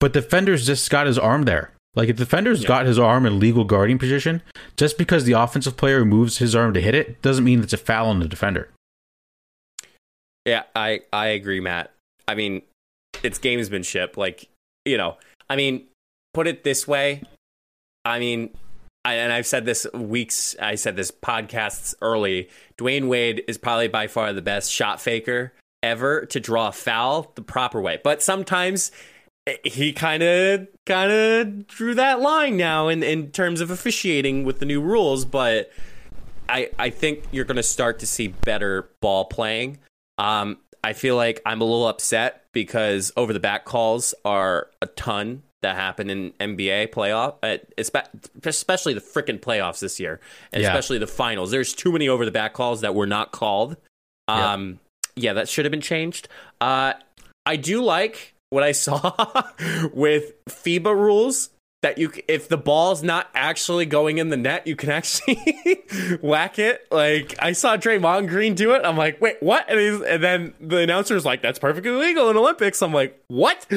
but defenders just got his arm there. Like if defender's yeah. got his arm in legal guarding position, just because the offensive player moves his arm to hit it doesn't mean it's a foul on the defender. Yeah, I I agree, Matt. I mean, it's gamesmanship. Like you know, I mean, put it this way. I mean, I, and I've said this weeks. I said this podcasts early. Dwyane Wade is probably by far the best shot faker ever to draw a foul the proper way. But sometimes he kind of kind of drew that line now in in terms of officiating with the new rules, but I I think you're going to start to see better ball playing. Um, I feel like I'm a little upset because over the back calls are a ton that happen in NBA playoff, uh, especially the freaking playoffs this year, and yeah. especially the finals. There's too many over the back calls that were not called. Um, yep. Yeah, that should have been changed. Uh, I do like what I saw with FIBA rules that you if the ball's not actually going in the net, you can actually whack it. Like I saw Draymond Green do it. I'm like, wait, what? And, and then the announcer's like, that's perfectly legal in Olympics. I'm like, what?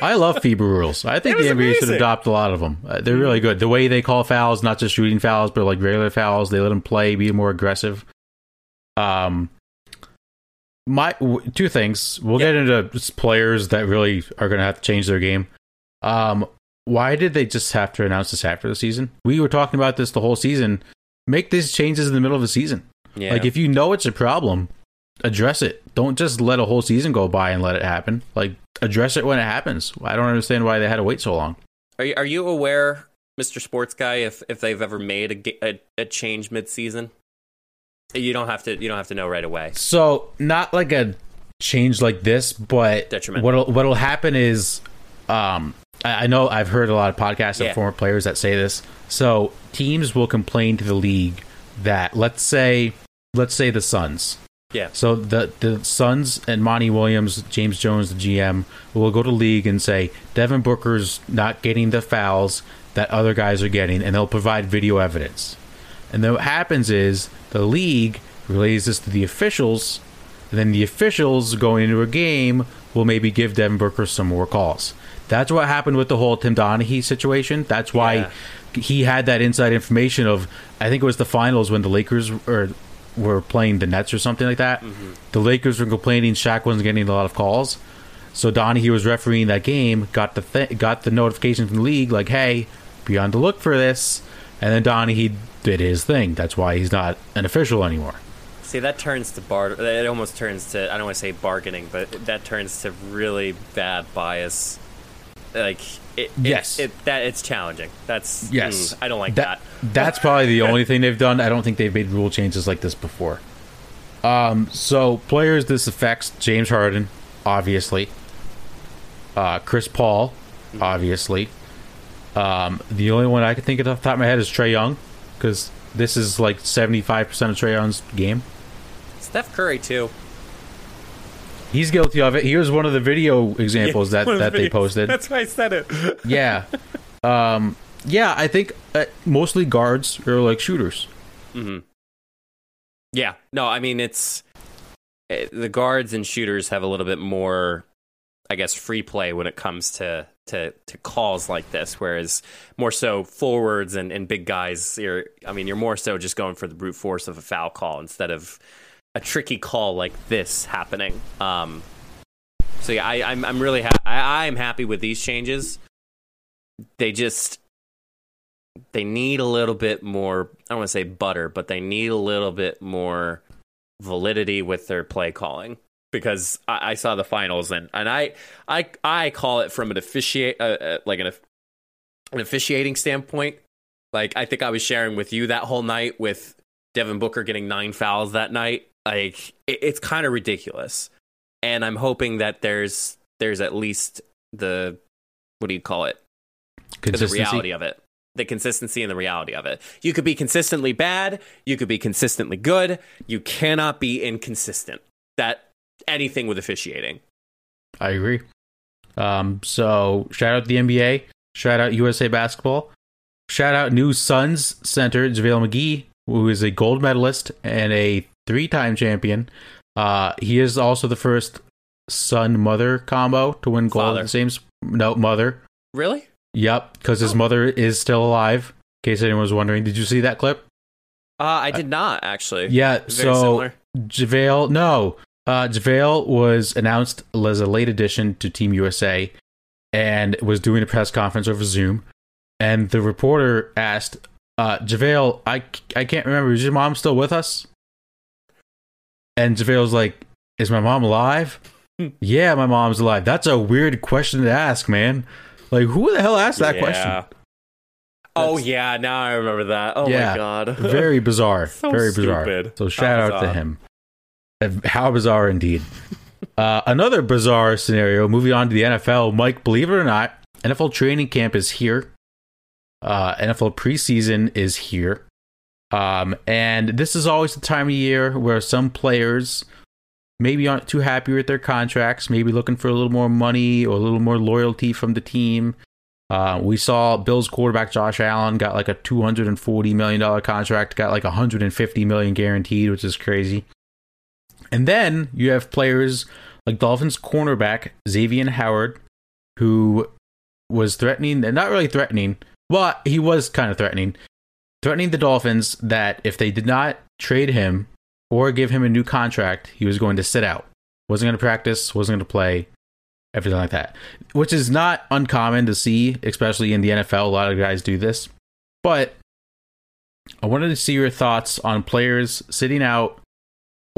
I love FIBA rules. I think the NBA amazing. should adopt a lot of them. Uh, they're really good. The way they call fouls, not just shooting fouls, but like regular fouls, they let them play, be more aggressive. Um, my two things. We'll get into players that really are going to have to change their game. Um, why did they just have to announce this after the season? We were talking about this the whole season. Make these changes in the middle of the season. Yeah. Like if you know it's a problem, address it. Don't just let a whole season go by and let it happen. Like address it when it happens. I don't understand why they had to wait so long. Are you, are you aware, Mr. Sports Guy, if if they've ever made a a, a change mid-season? You don't have to. You don't have to know right away. So not like a change like this, but Detrimental. what'll what'll happen is, um, I, I know I've heard a lot of podcasts Yeah. of former players that say this. So teams will complain to the league that let's say let's say the Suns. Yeah. So the the Suns and Monty Williams, James Jones, the GM, will go to league and say Devin Booker's not getting the fouls that other guys are getting, and they'll provide video evidence. And then what happens is the league relays this to the officials, and then the officials going into a game will maybe give Devin Booker some more calls. That's what happened with the whole Tim Donaghy situation. That's why Yeah. he had that inside information of I think it was the finals when the Lakers or were playing the Nets or something like that. Mm-hmm. The Lakers were complaining Shaq wasn't getting a lot of calls. So Donaghy was refereeing that game, got the th- got the notification from the league like, "Hey, be on the look for this." And then Donaghy did his thing. That's why he's not an official anymore. See, that turns to bar. It almost turns to. I don't want to say bargaining, but that turns to really bad bias. Like it. Yes. It, it, that it's challenging. That's Yes, mm, I don't like that. That's probably the only thing they've done. I don't think they've made rule changes like this before. Um, so players this affects James Harden, obviously. Uh, Chris Paul, obviously. Um, the only one I can think of off the top of my head is Trae Young, because this is like seventy five percent of Trae Young's game. Steph Curry too. He's guilty of it. Here's one of the video examples that, One the that they posted. That's why I said it. yeah, um, yeah. I think uh, mostly guards are like shooters. Yeah. No, I mean it's eh, the guards and shooters have a little bit more, I guess, free play when it comes to to, to calls like this. Whereas more so forwards and, and big guys, you're I mean you're more so just going for the brute force of a foul call instead of a tricky call like this happening. Um, so yeah, I, I'm I'm really ha- I, I'm happy with these changes. They just they need a little bit more I don't want to say butter, but they need a little bit more validity with their play calling. Because I, I saw the finals and, and I I I call it from an officiate uh, uh, like an an officiating standpoint. Like I think I was sharing with you that whole night with Devin Booker getting nine fouls that night. Like it, it's kind of ridiculous, and I'm hoping that there's there's at least the what do you call it the reality of it. The consistency and the reality of it. You could be consistently bad. You could be consistently good. You cannot be inconsistent. That anything with officiating. I agree. Um, so shout out the NBA, shout out USA basketball, shout out new Suns center JaVale McGee, who is a gold medalist and a three-time champion. Uh, he is also the first son mother combo to win gold Father. at the same. No, mother. Really? Yep, because his Oh. mother is still alive. In case anyone was wondering, did you see that clip? Uh, I did not actually. Yeah. Very so similar. JaVale, no. Uh, JaVale was announced as a late addition to Team USA and was doing a press conference over Zoom. And the reporter asked, uh, JaVale, I, I can't remember, is your mom still with us? And JaVale's like, Is my mom alive? yeah, my mom's alive. That's a weird question to ask, man. Like, who the hell asked that Yeah. question? Oh yeah, now I remember that. Oh Yeah. my god. Very bizarre. So very bizarre. stupid. So shout out to him. How bizarre indeed. uh, another bizarre scenario. Moving on to the NFL. Mike, believe it or not, NFL training camp is here. Uh, NFL preseason is here. Um, and this is always the time of year where some players maybe aren't too happy with their contracts, maybe looking for a little more money or a little more loyalty from the team. Uh, we saw Bills quarterback Josh Allen got like a two hundred and forty million dollar contract, got like hundred and fifty million guaranteed, which is crazy. And then you have players like Dolphins cornerback Xavier Howard, who was threatening, not really threatening, but he was kind of threatening, threatening the Dolphins that if they did not trade him or give him a new contract, he was going to sit out. Wasn't going to practice, wasn't going to play, everything like that. Which is not uncommon to see, especially in the NFL. A lot of guys do this. But I wanted to see your thoughts on players sitting out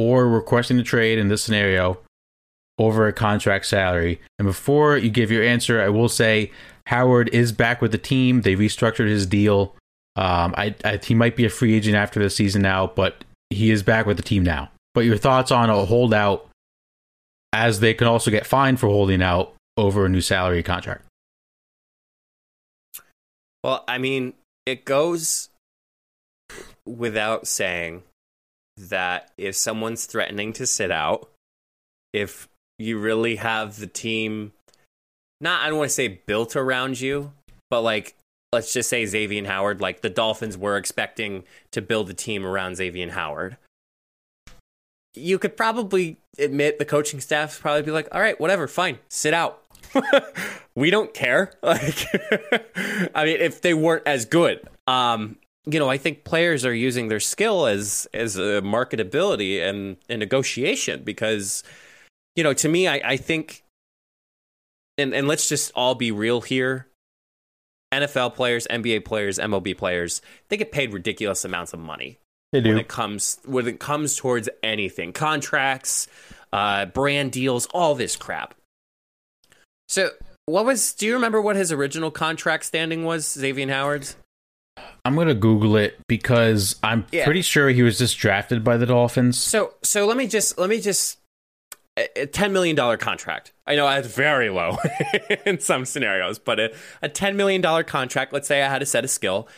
or requesting a trade in this scenario over a contract salary. And before you give your answer, I will say Howard is back with the team. They restructured his deal. Um, I, I, he might be a free agent after the season now, but he is back with the team now. But your thoughts on a holdout, as they can also get fined for holding out over a new salary contract. Well, I mean, it goes without saying that if someone's threatening to sit out, if you really have the team, not I don't want to say built around you, but like let's just say Xavier Howard, like the Dolphins were expecting to build a team around Xavier Howard. You could probably admit the coaching staff probably be like, all right, whatever, fine, sit out. we don't care. Like, I mean, if they weren't as good, um, you know, I think players are using their skill as as a marketability and, and negotiation because, you know, to me, I, I think, and and let's just all be real here. NFL players, NBA players, MLB players, they get paid ridiculous amounts of money. They do. When it comes when it comes towards anything, contracts, uh, brand deals, all this crap. So, what was? Do you remember what his original contract standing was, Xavier Howard's? I'm gonna Google it because I'm Yeah. pretty sure he was just drafted by the Dolphins. So, so let me just let me just a, ten million dollar contract. I know that's very low in some scenarios, but a, a ten million dollar contract. Let's say I had a set of skill,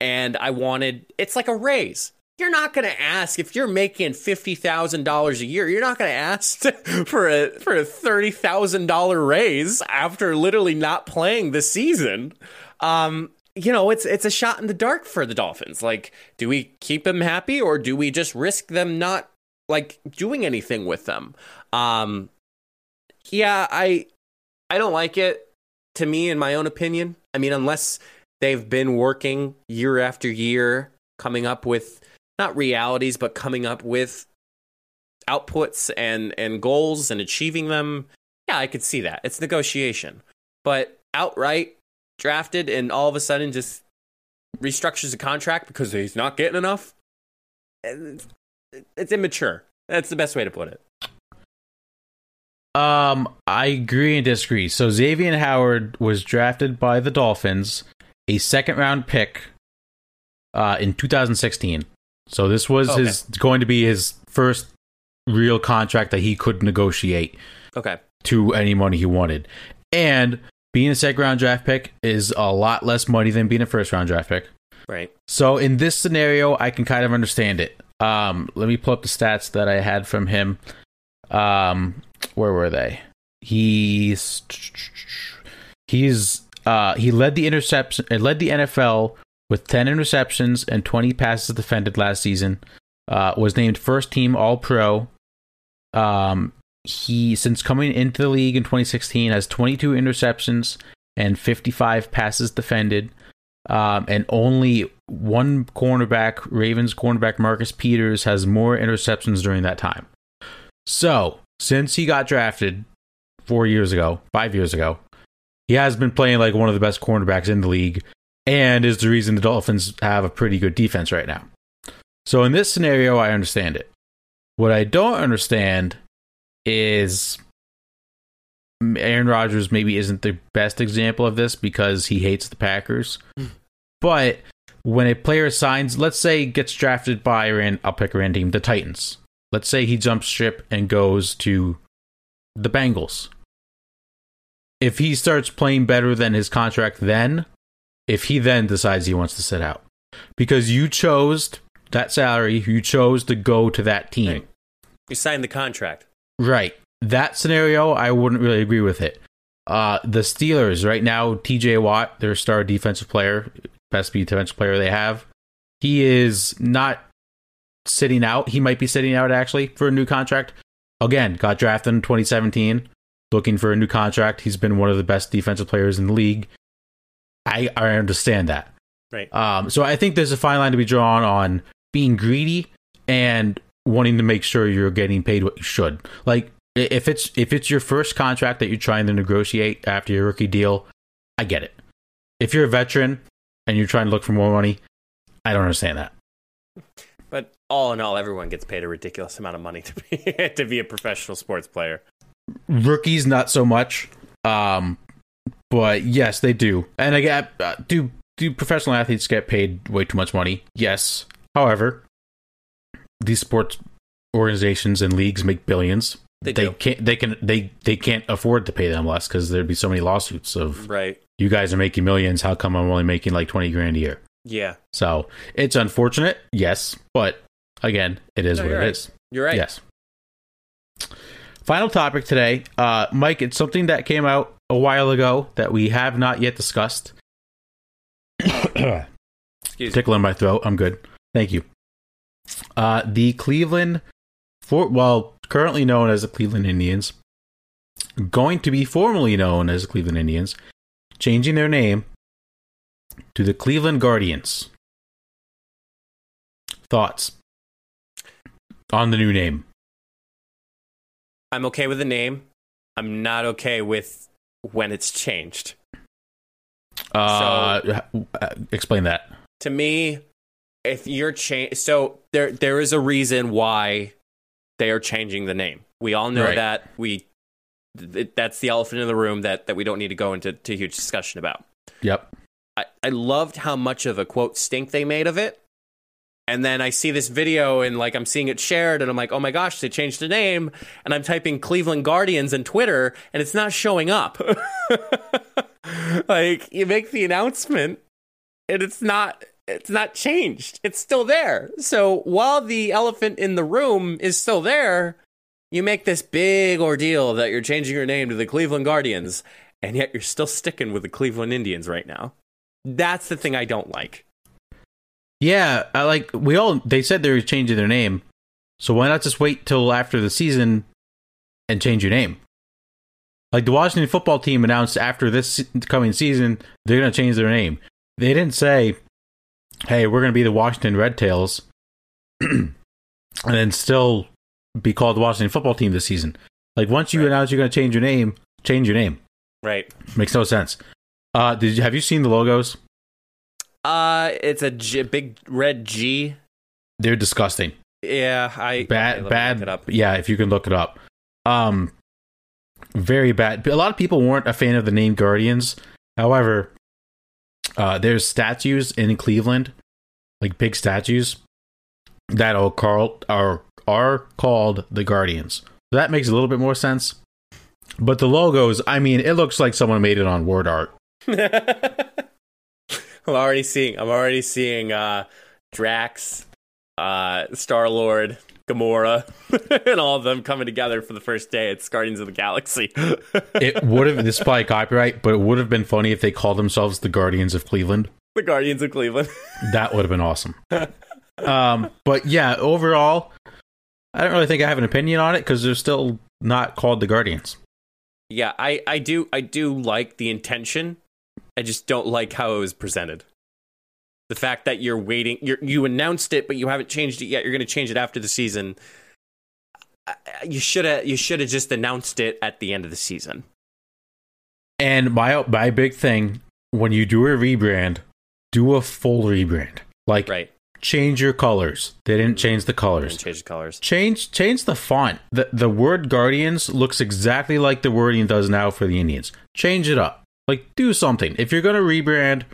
and I wanted it's like a raise. You're not going to ask if you're making fifty thousand dollars a year. You're not going to ask for a for a thirty thousand dollar raise after literally not playing the season. Um, you know, it's it's a shot in the dark for the Dolphins. Like, do we keep them happy or do we just risk them not like doing anything with them? Um, yeah, I I don't like it. To me, in my own opinion, I mean, unless they've been working year after year, coming up with not realities, but coming up with outputs and and goals and achieving them. Yeah, I could see that. It's negotiation, but outright drafted and all of a sudden just restructures a contract because he's not getting enough. It's, immature. That's the best way to put it. Um, I agree and disagree. So Xavier Howard was drafted by the Dolphins, a second round pick, uh, in 2016. So this was Okay. his going to be his first real contract that he could negotiate Okay. to any money he wanted. And being a second round draft pick is a lot less money than being a first round draft pick. Right. So in this scenario, I can kind of understand it. Um, let me pull up the stats that I had from him. Um, where were they? He's he's uh, he led the interception uh, led the NFL with 10 interceptions and 20 passes defended last season. Uh, was named first team All Pro. Um, he since coming into the league in 2016 has 22 interceptions and 55 passes defended. Um, and only one cornerback, Ravens cornerback Marcus Peters, has more interceptions during that time. So, since he got drafted four years ago, five years ago, he has been playing like one of the best cornerbacks in the league and is the reason the Dolphins have a pretty good defense right now. So, in this scenario, I understand it. What I don't understand is Aaron Rodgers maybe isn't the best example of this because he hates the Packers. Hmm. but when a player signs, let's say gets drafted by Rand, I'll pick a random team, the Titans. Let's say he jumps ship and goes to the Bengals. If he starts playing better than his contract then, if he then decides he wants to sit out. Because you chose that salary, you chose to go to that team. You signed the contract. Right. That scenario, I wouldn't really agree with it. Uh, the Steelers right now, TJ Watt, their star defensive player, best defensive player they have, he is not sitting out. He might be sitting out actually for a new contract. Again, got drafted in 2017, looking for a new contract. He's been one of the best defensive players in the league. I I understand that. Right. Um, so I think there's a fine line to be drawn on being greedy and wanting to make sure you're getting paid what you should. Like if it's if it's your first contract that you're trying to negotiate after your rookie deal, I get it. If you're a veteran and you're trying to look for more money, I don't understand that. But all in all, everyone gets paid a ridiculous amount of money to be to be a professional sports player. Rookies, not so much. Um, but yes, they do. And again, uh, do do professional athletes get paid way too much money? Yes. However, these sports organizations and leagues make billions. They they can't. They can. They they can't afford to pay them less because there'd be so many lawsuits of Right. you guys are making millions. How come I'm only making like twenty grand a year? Yeah. So it's unfortunate, yes, but again, it is No, what it right. is. You're right. Yes. Final topic today, uh, Mike. It's something that came out a while ago that we have not yet discussed. Excuse me. Tickling my throat. I'm good. Thank you. Uh, the Cleveland, for well, currently known as the Cleveland Indians, going to be formerly known as the Cleveland Indians, changing their name to the Cleveland Guardians. Thoughts on the new name? I'm okay with the name. I'm not okay with when it's changed. Uh, uh, explain that. To me, if you're change, so there there is a reason why they are changing the name. We all know Right. that. We th- that's the elephant in the room that that we don't need to go into to huge discussion about. Yep. I, I loved how much of a quote stink they made of it. And then I see this video and like I'm seeing it shared and I'm like, oh my gosh, they changed the name. And I'm typing Cleveland Guardians in Twitter and it's not showing up. like you make the announcement and it's not it's not changed. It's still there. So while the elephant in the room is still there, you make this big ordeal that you're changing your name to the Cleveland Guardians, and yet you're still sticking with the Cleveland Indians right now. That's the thing I don't like. Yeah, I like we all they said they were changing their name. So why not just wait till after the season and change your name? Like the Washington football team announced after this coming season, they're going to change their name. They didn't say, "Hey, we're going to be the Washington Red Tails," and then still be called the Washington football team this season. Like once you Right. announce you're going to change your name, change your name. Right. Makes no sense. Uh, did you, have you seen the logos? Uh, it's a G, big red G. They're disgusting. Yeah, I bad okay, bad look it up. yeah if you can look it up um very bad a lot of people weren't a fan of the name guardians however uh there's statues in cleveland like big statues that are called are are called the guardians. So that makes a little bit more sense. But the logos i mean it looks like someone made it on word art. I'm already seeing. I'm already seeing uh, Drax, uh, Star Lord, Gamora, and all of them coming together for the first day. It's Guardians of the Galaxy. it would have this is probably copyright but it would have been funny if they called themselves the guardians of cleveland the Guardians of Cleveland. That would have been awesome. um, but yeah, overall, I don't really think I have an opinion on it because they're still not called the Guardians. yeah, I, I do. I do like the intention. I just don't like how it was presented. The fact that you're waiting, you're, you announced it, but you haven't changed it yet. You're going to change it after the season. You should have. You should have just announced it at the end of the season. And my my big thing when you do a rebrand, do a full rebrand. Like Right. change your colors. They didn't mm-hmm. change the colors. change the colors. Change change the font. The the word Guardians looks exactly like the wording does now for the Indians. Change it up. Like do something. If you're gonna rebrand,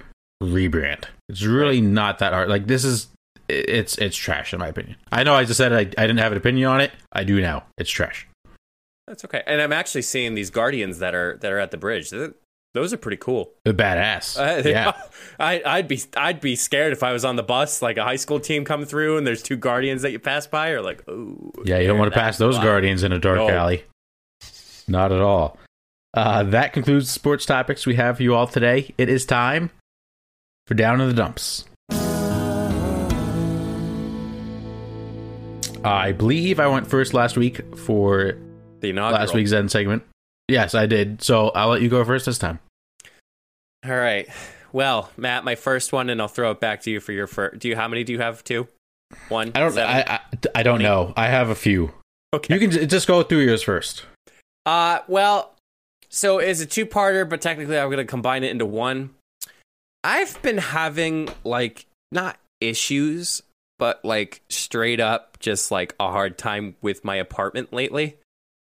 rebrand. It's really not that hard. Like this is it's it's trash in my opinion. I know I just said I, I didn't have an opinion on it. I do now. It's trash. That's okay. And I'm actually seeing these guardians that are that are at the bridge. Those are pretty cool. They're badass. Uh, yeah. I, I'd be I'd be scared if I was on the bus, like a high school team come through, and there's two guardians that you pass by, or like, oh, Yeah, you don't want to pass those guardians in a dark No. alley. Not at all. Uh, that concludes the sports topics we have for you all today. It is time for Down in the Dumps. I believe I went first last week for The inaugural. last week's end segment. Yes, I did. So I'll let you go first this time. All right. Well, Matt, my first one, and I'll throw it back to you for your first. Do you how many do you have? Two. One. I don't. seven? I, I I don't know. I have a few. okay. You can just go through yours first. Uh, well, so it's a two-parter, but technically I'm going to combine it into one. I've been having like not issues, but like straight up just like a hard time with my apartment lately.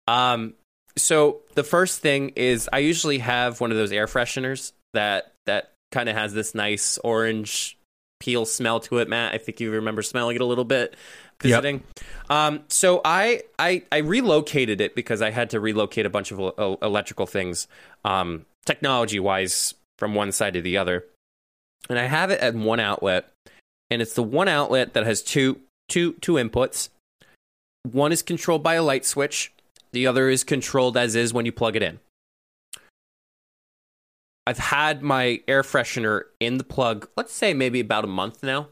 Um, so the first thing is I usually have one of those air fresheners that that kind of has this nice orange peel smell to it, Matt. I think you remember smelling it a little bit visiting. Um, so I, I I relocated it because I had to relocate a bunch of electrical things, um, technology wise, from one side to the other, and I have it at one outlet, and it's the one outlet that has two two two inputs. One is controlled by a light switch. The other is controlled as is when you plug it in. I've had my air freshener in the plug, let's say maybe about a month now,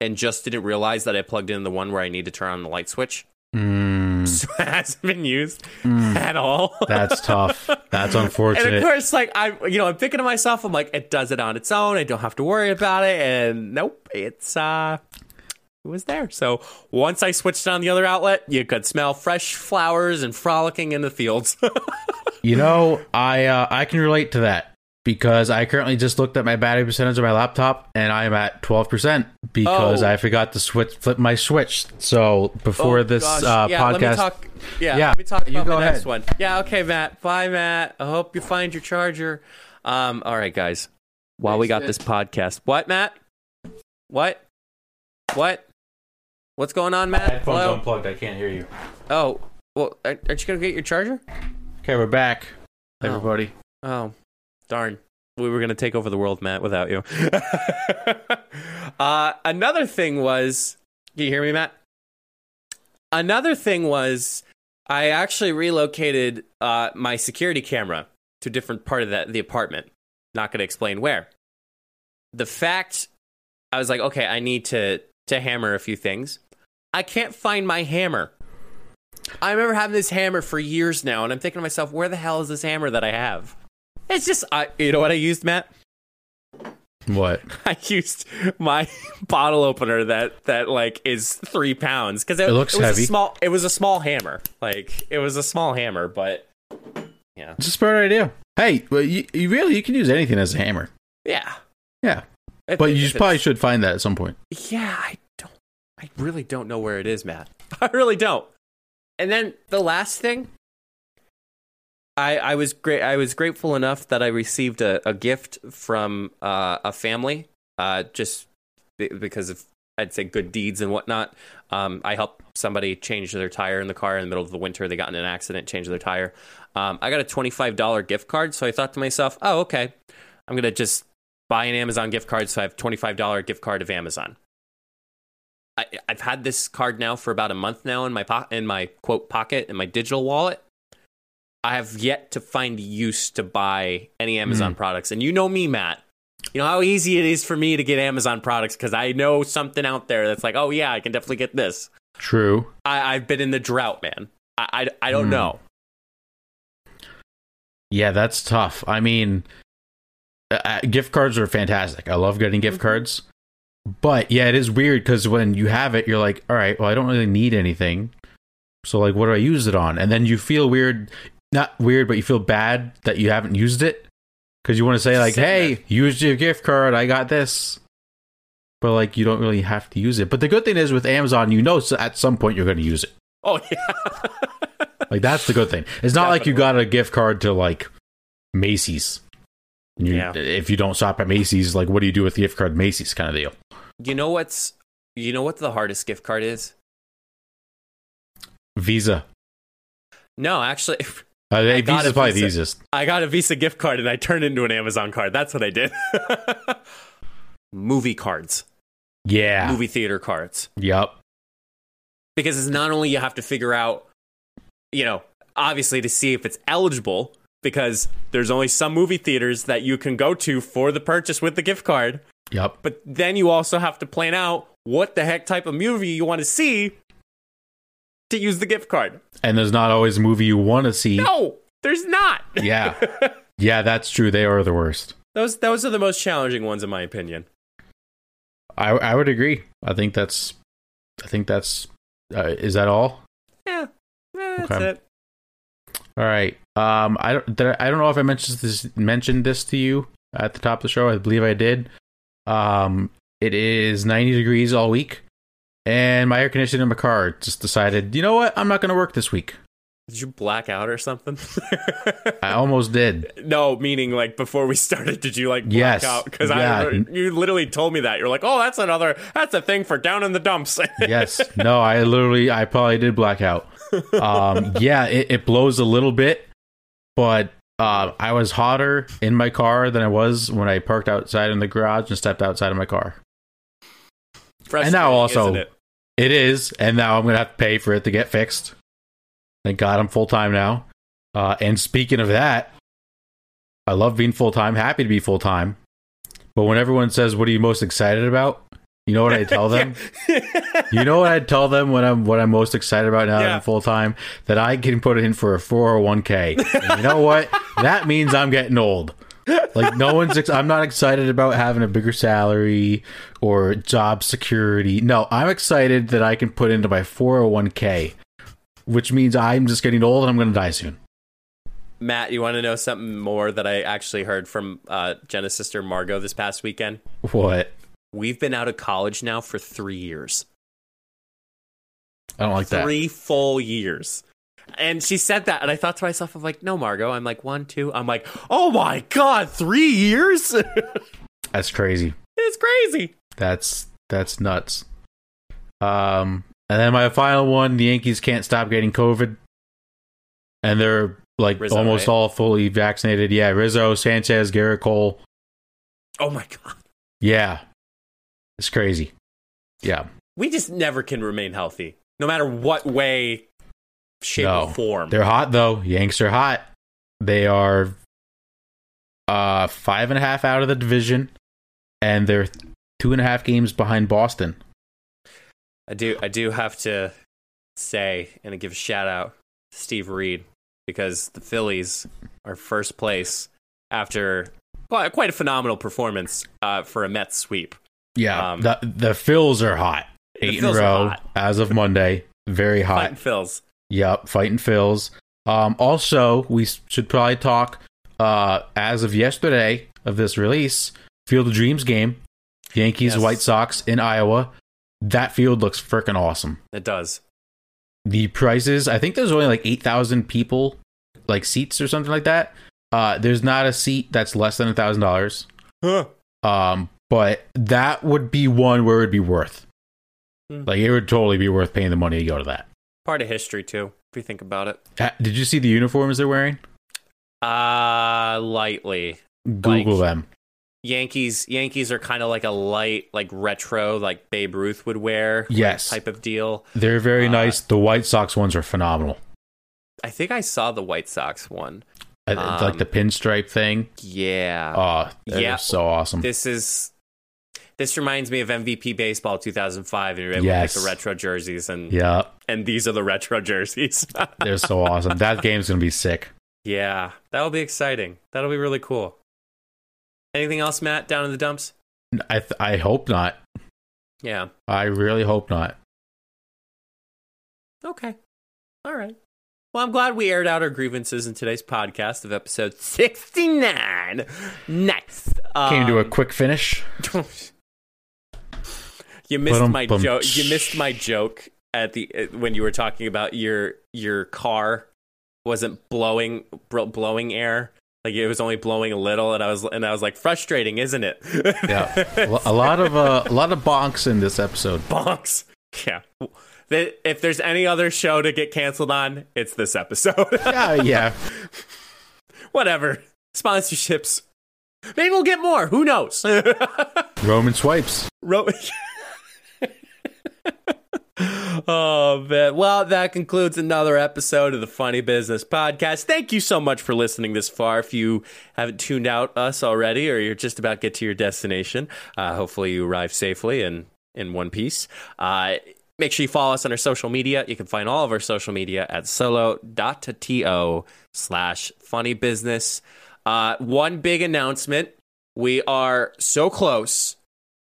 and just didn't realize that I plugged in the one where I need to turn on the light switch. Mm, It hasn't been used mm, at all. that's tough. That's unfortunate. and of course, like I, you know, I'm thinking to myself, I'm like, it does it on its own. I don't have to worry about it. And nope, it's uh, it was there. So once I switched on the other outlet, you could smell fresh flowers and frolicking in the fields. You know, I uh, I can relate to that because I currently just looked at my battery percentage of my laptop and I am at twelve percent because Oh. I forgot to switch flip my switch. So before Oh, this gosh. uh, yeah, Let me podcast, talk, yeah, Yeah, let me talk you about go my next ahead. one. Yeah, okay, Matt. Bye, Matt. I hope you find your charger. Um, all right, guys. While we got this podcast, what, Matt? What? What? What's going on, Matt? Hello? unplugged. I can't hear you. Oh, well, aren't aren't you gonna get your charger? Okay, we're back, Oh. everybody. Oh, darn. We were going to take over the world, Matt, without you. uh, another thing was, can you hear me, Matt? Another thing was, I actually relocated uh, my security camera to a different part of the, the apartment. Not going to explain where. The fact, I was like, okay, I need to to hammer a few things. I can't find my hammer. I remember having this hammer for years now, and I'm thinking to myself, where the hell is this hammer that I have? It's just, I, you know what I used, Matt? What? I used my bottle opener that that like is three pounds because it, It looks was heavy. A small, it was a small hammer. Like it was a small hammer, but yeah, It's a smart idea. Hey, well, you, you really you can use anything as a hammer. yeah, Yeah, If- but you probably should find that at some point. Yeah, I don't. I really don't know where it is, Matt. I really don't. And then the last thing, I I was great. I was grateful enough that I received a, a gift from uh, a family, uh, just be- because of I'd say good deeds and whatnot. Um, I helped somebody change their tire in the car in the middle of the winter. They got in an accident, changed their tire. Um, I got a twenty five dollar gift card, so I thought to myself, oh okay, I'm gonna just buy an Amazon gift card, so I have twenty five dollar gift card of Amazon. I, I've had this card now for about a month now in my po- in my quote pocket in my digital wallet. I have yet to find use to buy any Amazon products, and you know me, Matt. You know how easy it is for me to get Amazon products because I know something out there that's like, oh yeah, I can definitely get this. True. I, I've been in the drought, man. I I, I don't Hmm. know. Yeah, that's tough. I mean, uh, uh, gift cards are fantastic. I love getting gift Mhm. cards. But yeah, it is weird because when you have it, you're like, all right, well, I don't really need anything. So, like, what do I use it on? And then you feel weird, not weird, but you feel bad that you haven't used it because you want to say, like, hey, there. use your gift card. I got this. But, like, you don't really have to use it. But the good thing is with Amazon, you know, at some point you're going to use it. Oh yeah. Like that's the good thing. It's not like you got a gift card to like Macy's. You, Yeah. If you don't shop at Macy's, like what do you do with the gift card Macy's kind of deal? you know what's you know what the hardest gift card is? Visa. No, actually, Uh, I got Visa's a probably the easiest. I got a Visa gift card and I turned it into an Amazon card. That's what I did. Movie cards, Yeah. movie theater cards. Yep. Because it's not only you have to figure out, you know, obviously to see if it's eligible, because there's only some movie theaters that you can go to for the purchase with the gift card. Yep. But then you also have to plan out what the heck type of movie you want to see to use the gift card. And there's not always a movie you want to see. No, there's not. Yeah. Yeah, that's true. They are the worst. those those are the most challenging ones in my opinion. I I would agree. I think that's I think that's uh, is that all? Yeah, eh, that's Okay. it. All right. Um, I don't. I, I don't know if I mentioned this mentioned this to you at the top of the show. I believe I did. Um, it is 90 degrees all week, and my air conditioner in my car just decided, you know what? I'm not going to work this week. Did you black out or something? I almost did. no, meaning like before we started, did you like black Yes. out? Because Yeah. I you literally told me that you're like, oh, that's another that's a thing for down in the dumps. Yes. No, I literally, I probably did black out. Um, yeah, it, it blows a little bit, but uh, I was hotter in my car than I was when I parked outside in the garage and stepped outside of my car. And now also- it? Is, and now I'm gonna have to pay for it to get fixed. Thank God I'm full time now. Uh, and speaking of that, I love being full time. Happy to be full time. But when everyone says, "What are you most excited about?" You know what I tell them. you know what I tell them when I'm what I'm most excited about now that I'm full time that I can put in for a 401k. And you know what? That means I'm getting old. Like no one's ex- I'm not excited about having a bigger salary or job security. No, I'm excited that I can put into my 401k, which means I'm just getting old and I'm going to die soon. Matt, you want to know something more that I actually heard from uh, Jenna's sister Margot this past weekend? What? We've been out of college now for three years. I don't like that. three full years. And she said that, and I thought to myself, I'm like, no, Margot. I'm like, one, two. I'm like, oh my God, three years? That's crazy. it's crazy. That's that's nuts. Um, and then my final one: the Yankees can't stop getting COVID, and they're like Rizzo, almost right? all fully vaccinated. Yeah, Rizzo, Sanchez, Gerrit Cole. Oh my God. Yeah, it's crazy. Yeah, We just never can remain healthy, no matter what way, shape, No. or form. they're hot though. Yanks are hot. They are uh five and a half out of the division, and they're two and a half games behind Boston. I do I do have to say and give a shout out to Steve Reed because the Phillies are first place after quite, quite a phenomenal performance uh, for a Mets sweep. Yeah, Um, the the Phils are hot. Eight in a row as of Monday. Very hot. Fighting Phils. Yep, fighting Phils. Um, also, we should probably talk uh, as of yesterday of this release. Field of Dreams game, Yankees Yes. White Sox in Iowa. That field looks freaking awesome. It does. The prices, I think there's only like eight thousand people, like seats or something like that. Uh, there's not a seat that's less than a thousand dollars. Um, but that would be one where it'd be worth. Hmm. Like it would totally be worth paying the money to go to that. Part of history too, if you think about it. Did you see the uniforms they're wearing? Uh lightly. Google Like- them. Yankees Yankees are kind of like a light, like retro, like Babe Ruth would wear. like, Yes. type of deal. They're very Uh, nice. The White Sox ones are phenomenal. I think I saw the White Sox one. It's like Um, the pinstripe thing. Yeah. Oh, yeah. so awesome. This is this reminds me of MVP baseball 2005 and you're able Yes. to pick the retro jerseys and yeah, and these are the retro jerseys. they're so awesome. That game's gonna be sick. yeah, that'll be exciting. That'll be really cool. Anything else, Matt, down in the dumps? I th- I hope not. Yeah. I really hope not. Okay. All right. Well, I'm glad we aired out our grievances in today's podcast of episode 69. Nice. Came to a Um, quick finish. you missed Ba-dum my joke. You missed my joke at the uh, when you were talking about your your car wasn't blowing bro- blowing air. Like it was only blowing a little, and I was and I was like, frustrating, isn't it? Yeah, a lot of uh, a lot of bonks in this episode. bonks. Yeah. If there's any other show to get canceled on, it's this episode. Yeah, yeah. Whatever. Sponsorships. Maybe we'll get more. Who knows? Roman swipes. Ro- oh man. Well, that concludes another episode of the Funny Business Podcast. Thank you so much for listening this far. If you haven't tuned out us already, or you're just about to get to your destination, uh, hopefully you arrive safely and in one piece. Uh, make sure you follow us on our social media. You can find all of our social media at solo.to slash funny business. Uh, one big announcement. We are so close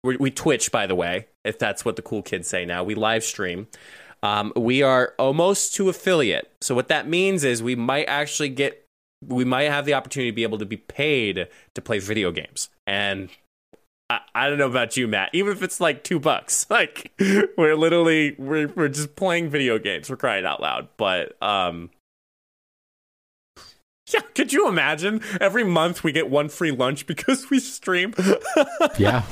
we, we Twitch, by the way, if that's what the cool kids say now. We live stream. Um, we are almost to affiliate. So what that means is we might actually get, we might have the opportunity to be able to be paid to play video games. And I, I don't know about you, Matt. Even if it's like two bucks, like we're literally we're we're just playing video games. We're crying out loud. But um, yeah, could you imagine? Every month we get one free lunch because we stream. yeah,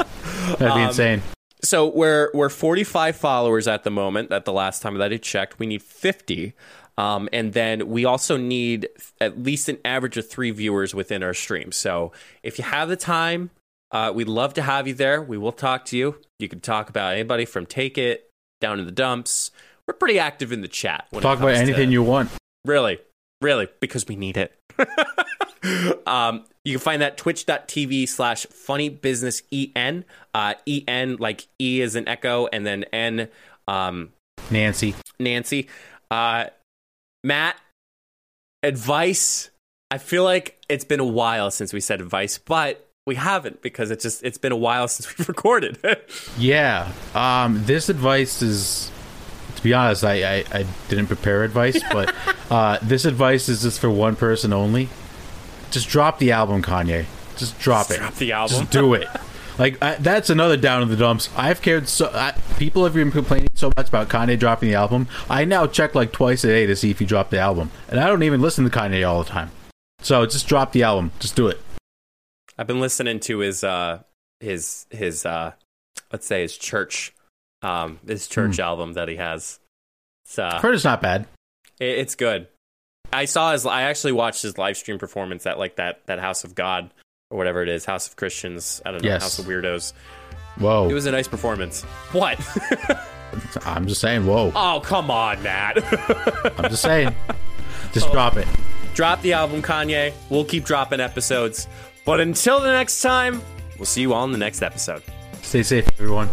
that'd be Um, insane. so we're we're 45 followers at the moment. At the last time that I checked, we need 50. Um, and then we also need at least an average of three viewers within our stream. So if you have the time, uh, we'd love to have you there. We will talk to you. You can talk about anybody from Take It down in the dumps. We're pretty active in the chat. When Talk about comes to- anything you want. Really, really, because we need it. um, you can find that twitch.tv slash funny business en. Uh, en, like E is an echo, and then N, um, Nancy. Nancy. Uh, Matt, advice. I feel like it's been a while since we said advice, but we haven't because it's just it's been a while since we've recorded. Yeah. Um, this advice is, to be honest, I, I, I didn't prepare advice, but uh, this advice is just for one person only. Just drop the album, Kanye. Just drop it. Drop the album. Just do it. Like I, that's another down in the dumps. I've cared so. I, people have been complaining so much about Kanye dropping the album. I now check like twice a day to see if he dropped the album, and I don't even listen to Kanye all the time. So just drop the album. Just do it. I've been listening to his uh his his uh let's say his church um his church album that he has. It's uh Heard it's not bad. it- it's good. I saw his I actually watched his live stream performance at like that that House of God or whatever it is, House of Christians, I don't know, Yes. House of Weirdos. Whoa. It was a nice performance. What? I'm just saying. Whoa. oh, come on, Matt. I'm just saying. Just oh. drop it. Drop the album, Kanye. We'll keep dropping episodes. But until the next time, we'll see you all in the next episode. Stay safe, everyone.